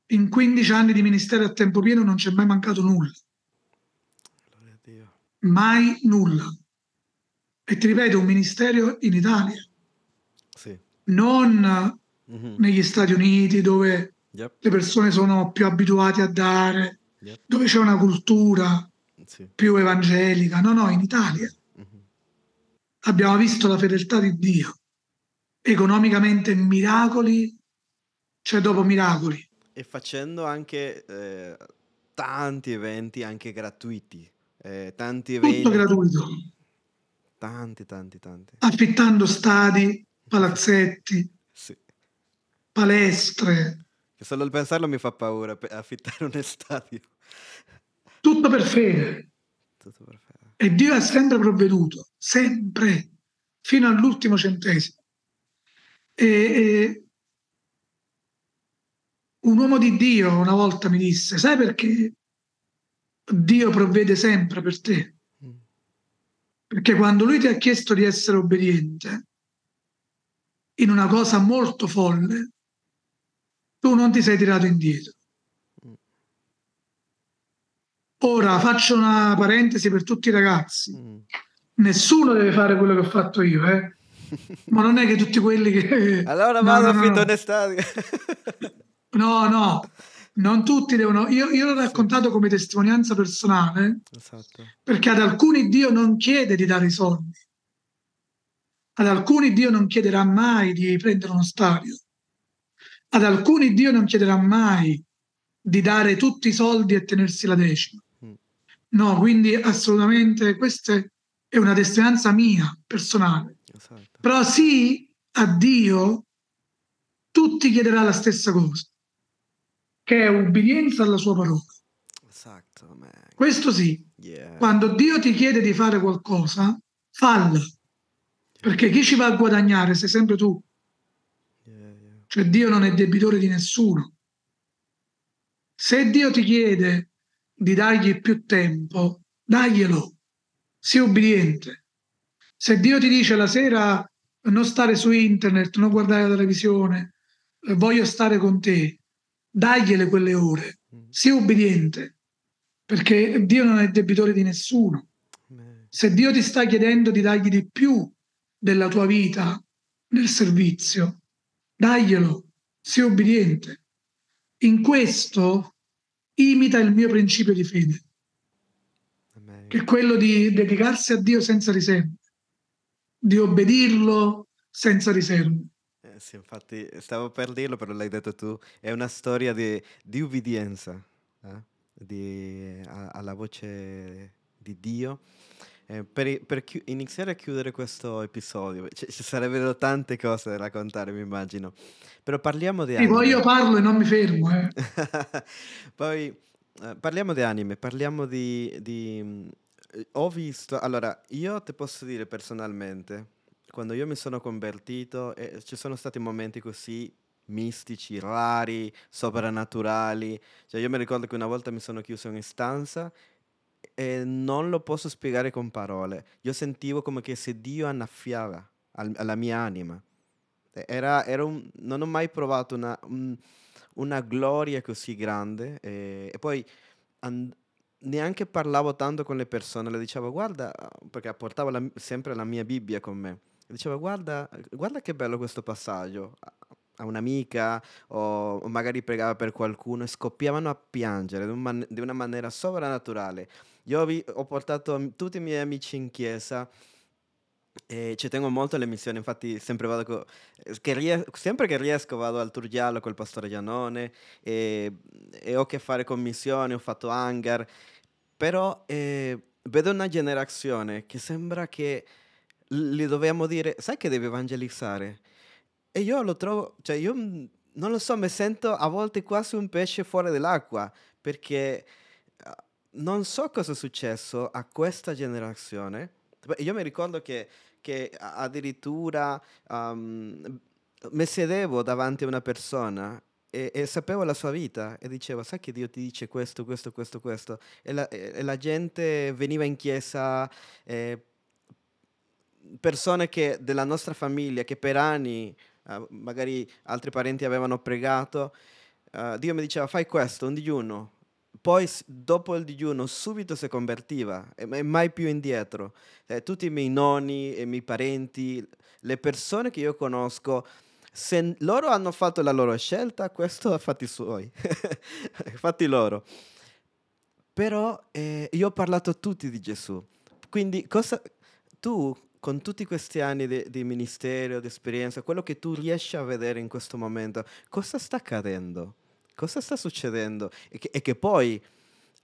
in 15 anni di ministero a tempo pieno non c'è mai mancato nulla. Mai nulla. E ti ripeto, un ministero in Italia, Sì. non Mhm. negli Stati Uniti dove Yep. le persone sono più abituate a dare, Yep. dove c'è una cultura Sì. più evangelica. No, no, in Italia Mhm. abbiamo visto la fedeltà di Dio. Economicamente miracoli, cioè dopo miracoli. E facendo anche eh, tanti eventi anche gratuiti. Eh, tanti Tutto eventi. gratuito. Tanti, tanti, tanti. Affittando stadi, palazzetti, Sì. palestre, Che solo il pensarlo mi fa paura, affittare un stadio. tutto per fede. Tutto perfetto. E Dio ha sempre provveduto, sempre, fino all'ultimo centesimo. E, e un uomo di Dio una volta mi disse, sai perché Dio provvede sempre per te? Perché quando lui ti ha chiesto di essere obbediente in una cosa molto folle, tu non ti sei tirato indietro. Ora faccio una parentesi per tutti i ragazzi. Mm. Nessuno deve fare quello che ho fatto io, eh? ma non è che tutti quelli che... Allora No, vado no, affitto no. un stadio. No, no, non tutti devono... Io, io l'ho raccontato come testimonianza personale esatto. perché ad alcuni Dio non chiede di dare i soldi. Ad alcuni Dio non chiederà mai di prendere uno stadio. Ad alcuni Dio non chiederà mai di dare tutti i soldi e tenersi la decima. Mm. No, quindi assolutamente questa è una testimonianza mia, personale. Esatto. Però sì, a Dio tutti chiederà la stessa cosa, che è ubbidienza alla sua parola. Esatto. Questo sì, Yeah. quando Dio ti chiede di fare qualcosa, falla, perché chi ci va a guadagnare sei sempre tu, Yeah, yeah. cioè Dio non è debitore di nessuno. Se Dio ti chiede di dargli più tempo, daglielo, sii ubbidiente. Se Dio ti dice la sera non stare su internet, non guardare la televisione, voglio stare con te, dagliele quelle ore, Mm. sii ubbidiente, perché Dio non è debitore di nessuno. Se Dio ti sta chiedendo di dargli di più della tua vita nel servizio, daglielo, sii ubbidiente. In questo imita il mio principio di fede, che è quello di dedicarsi a Dio senza riserve, di obbedirlo senza riserve. Sì, infatti stavo per dirlo, però l'hai detto tu. È una storia di, di ubbidienza eh, di- a- alla voce di Dio. Eh, per, per chi- iniziare a chiudere questo episodio, ci, ci sarebbero tante cose da raccontare, mi immagino. Però parliamo di Sì, poi io anime. parlo e non mi fermo. eh. *laughs* Poi eh, parliamo di anime, parliamo di, di, mm, eh, Ho visto, allora, io ti posso dire personalmente, quando io mi sono convertito, eh, ci sono stati momenti così mistici, rari, soprannaturali. Cioè, io mi ricordo che una volta mi sono chiuso in stanza e non lo posso spiegare con parole. Io sentivo come che se Dio annaffiava al- alla mia anima. E- Era, era un, non ho mai provato una, un- una gloria così grande. eh, e poi and- neanche parlavo tanto con le persone, le dicevo guarda, perché portavo la- sempre la mia Bibbia con me. Diceva guarda, guarda che bello questo passaggio a un'amica o, magari pregava per qualcuno e scoppiavano a piangere man- di una maniera sovrannaturale. Io vi- ho portato tutti i miei amici in chiesa e ci tengo molto alle missioni, infatti sempre, vado co- che ries- sempre che riesco vado al Turgiallo col pastore Giannone e, e ho a che fare con missioni, ho fatto hangar, però eh, vedo una generazione che sembra che gli dobbiamo dire, sai che devi evangelizzare? E io lo trovo, cioè io non lo so, mi sento a volte quasi un pesce fuori dall'acqua, perché ah, non so cosa è successo a questa generazione. Io mi ricordo che, che addirittura um, mi sedevo davanti a una persona e, e sapevo la sua vita e dicevo, sai che Dio ti dice questo, questo, questo, questo. E la, e la gente veniva in chiesa, eh, persone che, della nostra famiglia che per anni eh, magari altri parenti avevano pregato, eh, Dio mi diceva fai questo, un digiuno, poi dopo il digiuno subito si convertiva e, mai più indietro. Eh, tutti i miei nonni i miei parenti, le persone che io conosco, se loro hanno fatto la loro scelta, questo è fatti suoi, *laughs* fatti loro. Però eh, io ho parlato a tutti di Gesù. Quindi cosa, tu, con tutti questi anni di, di ministero, di esperienza, quello che tu riesci a vedere in questo momento, cosa sta accadendo? Cosa sta succedendo? E che, e che poi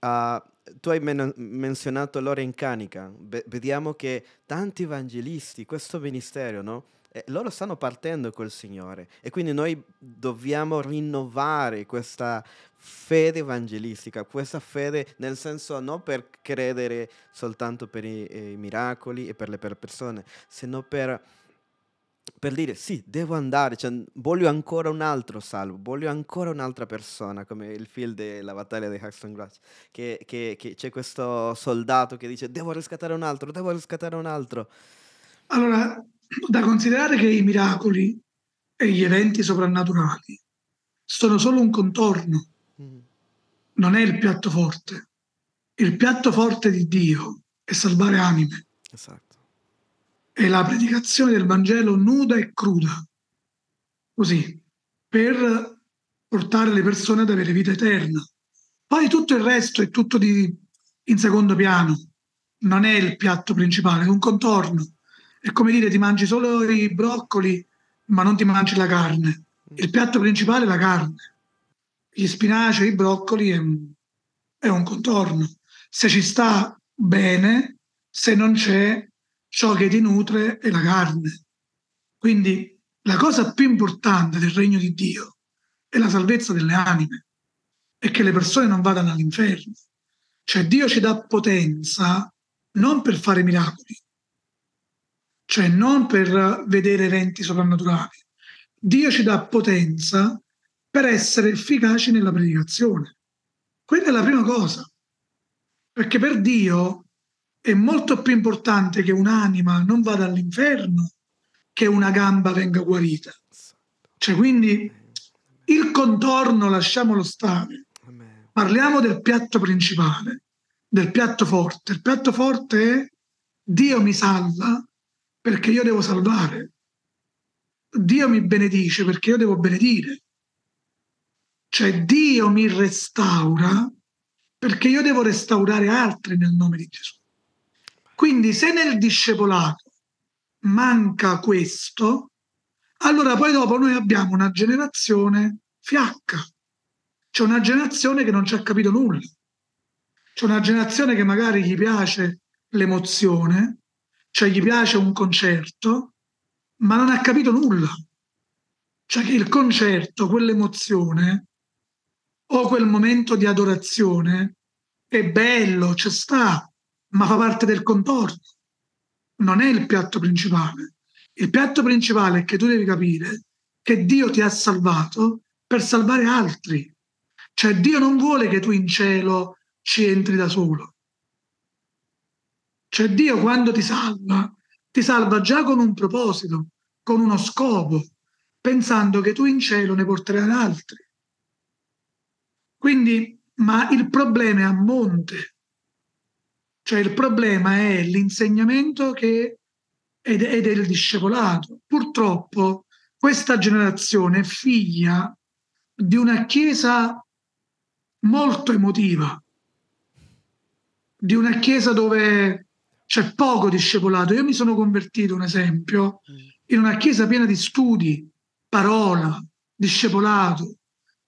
ah, tu hai men- menzionato l'ora in canica. Ve- vediamo che tanti evangelisti, questo ministero, no? Eh, loro stanno partendo col Signore e quindi noi dobbiamo rinnovare questa fede evangelistica, questa fede nel senso non per credere soltanto per i, i miracoli e per le per persone, sino per, per dire sì, devo andare, cioè, voglio ancora un altro salvo, voglio ancora un'altra persona, come il film della battaglia di Haxton Grass, che, che- che c'è questo soldato che dice devo riscattare un altro, devo riscattare un altro. Allora, da considerare che i miracoli e gli eventi soprannaturali sono solo un contorno, Mm, non è il piatto forte. Il piatto forte di Dio è salvare anime, esatto. è la predicazione del Vangelo nuda e cruda, così, per portare le persone ad avere vita eterna. Poi tutto il resto è tutto di, in secondo piano, non è il piatto principale, è un contorno. È come dire ti mangi solo i broccoli, ma non ti mangi la carne. Il piatto principale è la carne. Gli spinaci, i broccoli è un, è un contorno. Se ci sta bene, se non c'è, ciò che ti nutre è la carne. Quindi la cosa più importante del regno di Dio è la salvezza delle anime e che le persone non vadano all'inferno. Cioè Dio ci dà potenza non per fare miracoli, cioè non per vedere eventi soprannaturali. Dio ci dà potenza per essere efficaci nella predicazione. Quella è la prima cosa, perché per Dio è molto più importante che un'anima non vada all'inferno che una gamba venga guarita. Cioè, quindi il contorno lasciamolo stare. Parliamo del piatto principale, del piatto forte. Il piatto forte è Dio mi salva perché io devo salvare. Dio mi benedice perché io devo benedire. Cioè Dio mi restaura perché io devo restaurare altri nel nome di Gesù. Quindi se nel discepolato manca questo, allora poi dopo noi abbiamo una generazione fiacca. C'è una generazione che non ci ha capito nulla. C'è una generazione che magari gli piace l'emozione, cioè gli piace un concerto, ma non ha capito nulla. Cioè che il concerto, quell'emozione o quel momento di adorazione è bello, ci sta, ma fa parte del contorno. Non è il piatto principale. Il piatto principale è che tu devi capire che Dio ti ha salvato per salvare altri. Cioè Dio non vuole che tu in cielo ci entri da solo. Cioè Dio quando ti salva, ti salva già con un proposito, con uno scopo, pensando che tu in cielo ne porterai altri. Quindi, ma il problema è a monte. Cioè il problema è l'insegnamento che ed, ed è il discepolato. Purtroppo questa generazione è figlia di una chiesa molto emotiva, di una chiesa dove c'è poco discepolato. Io mi sono convertito, un esempio, in una chiesa piena di studi, parola, discepolato,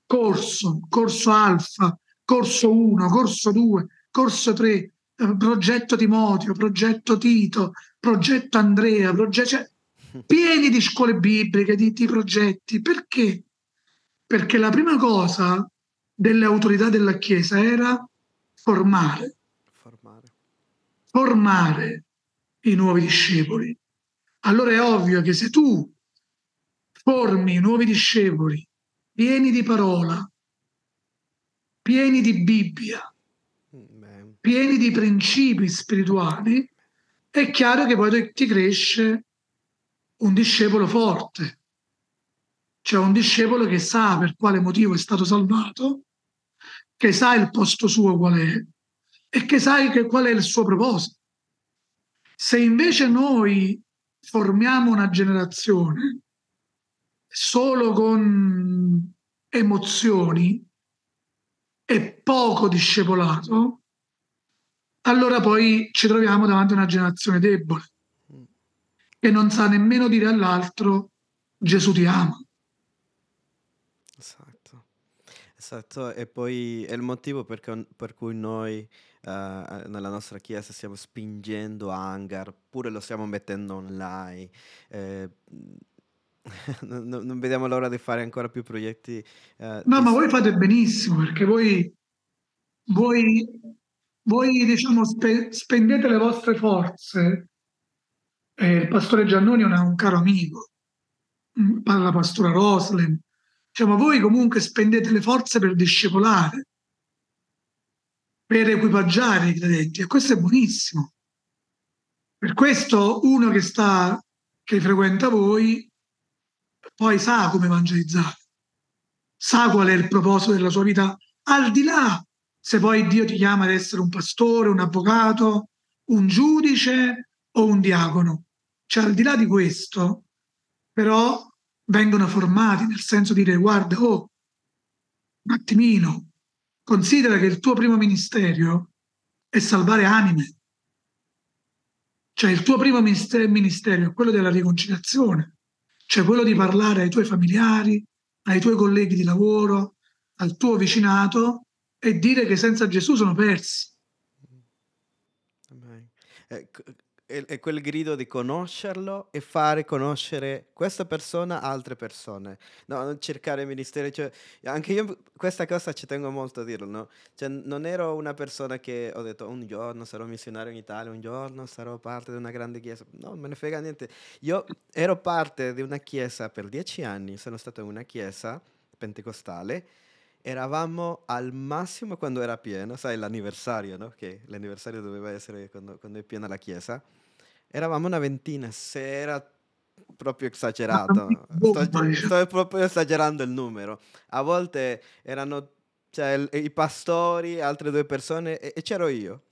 corso, corso alfa, corso 1, corso 2, corso 3, eh, progetto Timoteo, progetto Tito, progetto Andrea, progetto, cioè, *laughs* pieni di scuole bibliche, di, di progetti. Perché? Perché la prima cosa delle autorità della Chiesa era formare, formare, formare i nuovi discepoli. Allora è ovvio che se tu formi nuovi discepoli pieni di parola, pieni di Bibbia, pieni di principi spirituali, è chiaro che poi ti cresce un discepolo forte, cioè un discepolo che sa per quale motivo è stato salvato, che sa il posto suo qual è e che sa che qual è il suo proposito. Se invece noi formiamo una generazione solo con emozioni e poco discepolato, allora poi ci troviamo davanti a una generazione debole che non sa nemmeno dire all'altro Gesù ti ama. Esatto, esatto. E poi è il motivo per cui noi uh, nella nostra chiesa stiamo spingendo hangar, pure lo stiamo mettendo online. Eh, *laughs* non, non, vediamo l'ora di fare ancora più progetti. Uh, no, ma voi fate benissimo perché voi, voi, voi diciamo, spe, spendete le vostre forze. Eh, il pastore Giannoni è un caro amico, mm, parla la pastora Roslin. Diciamo, voi comunque spendete le forze per discepolare, per equipaggiare i credenti e questo è buonissimo. Per questo uno che sta, che frequenta voi, poi sa come evangelizzare, sa qual è il proposito della sua vita, al di là se poi Dio ti chiama ad essere un pastore, un avvocato, un giudice o un diacono. Cioè, al di là di questo, però vengono formati nel senso di dire guarda, oh, un attimino, considera che il tuo primo ministero è salvare anime. Cioè il tuo primo ministero è quello della riconciliazione, cioè quello di parlare ai tuoi familiari, ai tuoi colleghi di lavoro, al tuo vicinato e dire che senza Gesù sono persi. È quel grido di conoscerlo e fare conoscere questa persona a altre persone. No, non cercare ministeri. Cioè, anche io questa cosa ci tengo molto a dirlo, no? Cioè, non ero una persona che ho detto un giorno sarò missionario in Italia, un giorno sarò parte di una grande chiesa. No, me ne frega niente. Io ero parte di una chiesa per dieci anni, sono stato in una chiesa pentecostale eravamo al massimo quando era pieno, sai l'anniversario, no? Che l'anniversario doveva essere quando, quando, è piena la chiesa. Eravamo una ventina, se era proprio esagerato. Sto, sto proprio esagerando il numero. A volte erano cioè, i pastori, altre due persone e, e c'ero io.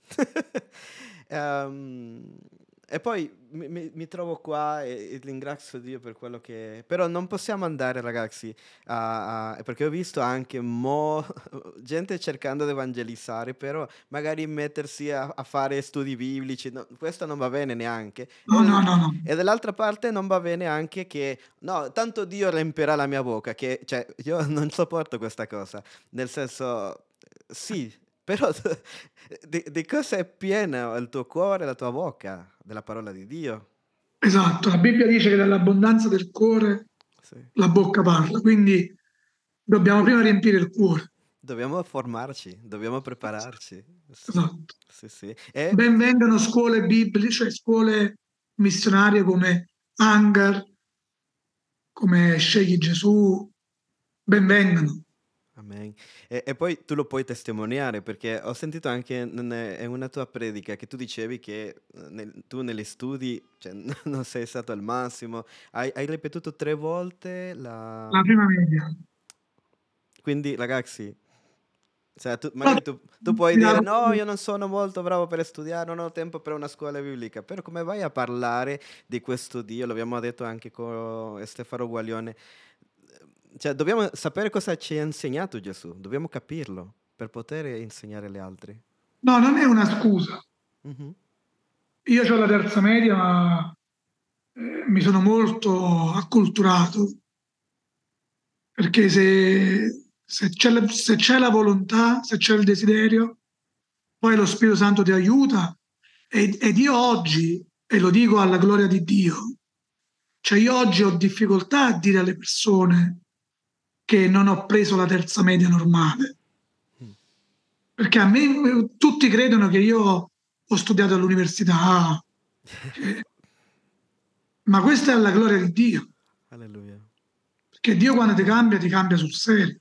um, *laughs* e poi mi, mi, mi trovo qua e, e, ringrazio Dio per quello che... Però non possiamo andare ragazzi, a, a, perché ho visto anche mo, *laughs* gente cercando di evangelizzare, però magari mettersi a, a fare studi biblici, no, questo non va bene neanche. No, no, no, no. E dall'altra parte non va bene anche che, no, tanto Dio riempirà la mia bocca, che cioè, io *laughs* non sopporto questa cosa, nel senso, sì, però *laughs* di, di cosa è pieno il tuo cuore, la tua bocca? Della parola di Dio. Esatto, la Bibbia dice che dall'abbondanza del cuore sì. la bocca parla, quindi dobbiamo prima riempire il cuore. Dobbiamo formarci, dobbiamo prepararci. Esatto. Sì, sì. E... Ben vengano scuole bibliche, cioè scuole missionarie come Hangar, come Scegli Gesù, ben vengano. Amen. E, e, poi tu lo puoi testimoniare perché ho sentito anche in una tua predica che tu dicevi che eh, nel, tu negli studi cioè, *laughs* non sei stato al massimo, hai, hai ripetuto tre volte la... la prima media. Quindi ragazzi, Cioè, tu, magari tu, tu puoi dire no, io non sono molto bravo per studiare, non ho tempo per una scuola biblica, però come vai a parlare di questo Dio, lo abbiamo detto anche con Stefano Guaglione, cioè, dobbiamo sapere cosa ci ha insegnato Gesù, dobbiamo capirlo per poter insegnare agli altri. No, non è una scusa. Mm-hmm. Io ho la terza media, ma eh, mi sono molto acculturato, perché se se c'è, la, se c'è la volontà, se c'è il desiderio, poi lo Spirito Santo ti aiuta. Ed, ed io oggi, e lo dico alla gloria di Dio, cioè io oggi ho difficoltà a dire alle persone che non ho preso la terza media normale. Perché a me tutti credono che io ho studiato all'università. Ma questa è la gloria di Dio. Alleluia. Perché Dio quando ti cambia, ti cambia sul serio.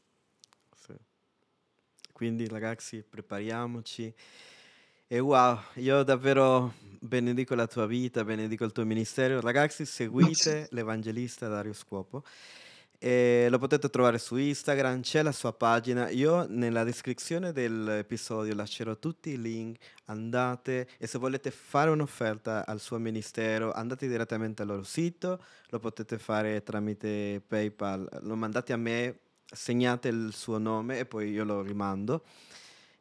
Quindi ragazzi, prepariamoci. E wow, io davvero benedico la tua vita, benedico il tuo ministero. Ragazzi, seguite l'evangelista Dario Scuopo. E lo potete trovare su Instagram, c'è la sua pagina. Io nella descrizione dell'episodio lascerò tutti i link. Andate e se volete fare un'offerta al suo ministero, andate direttamente al loro sito, lo potete fare tramite PayPal, lo mandate a me segnate il suo nome e poi io lo rimando.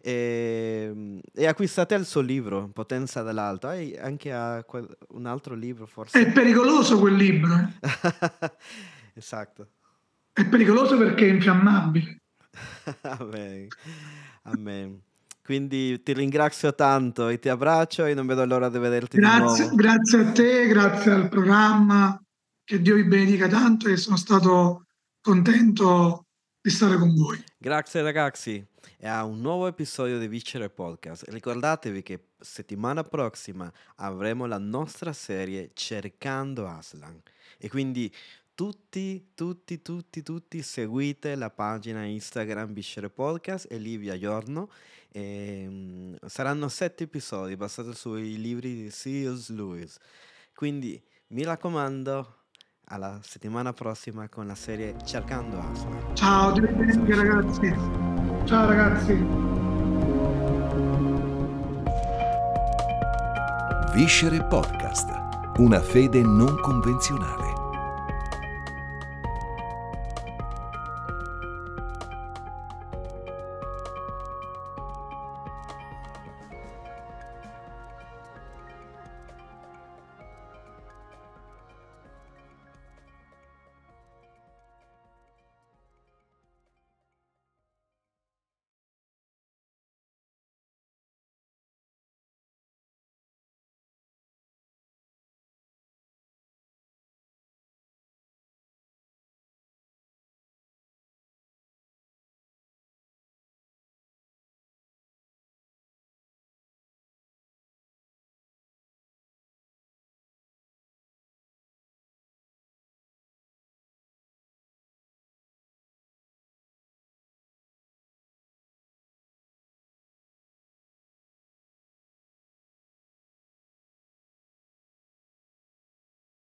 E, ehm, e acquistate il suo libro, Potenza dell'Alto. Hai anche quel, un altro libro forse. È pericoloso quel libro. Eh? *laughs* esatto. È pericoloso perché è infiammabile. *laughs* Amen. Amen. Quindi ti ringrazio tanto e ti abbraccio e non vedo l'ora di vederti grazie, di Grazie a te, grazie al programma. Che Dio vi benedica tanto e sono stato contento di stare con voi. Grazie ragazzi e a un nuovo episodio di Vincere Podcast. Ricordatevi che settimana prossima avremo la nostra serie Cercando Aslan e quindi tutti, tutti, tutti, tutti seguite la pagina Instagram Viscere Podcast e lì vi aggiorno. E, um, saranno sette episodi basati sui libri di C.S. Lewis. Quindi mi raccomando, alla settimana prossima con la serie Cercando Aslan. Ciao, ragazzi. Ciao ragazzi. Viscere Podcast. Una fede non convenzionale.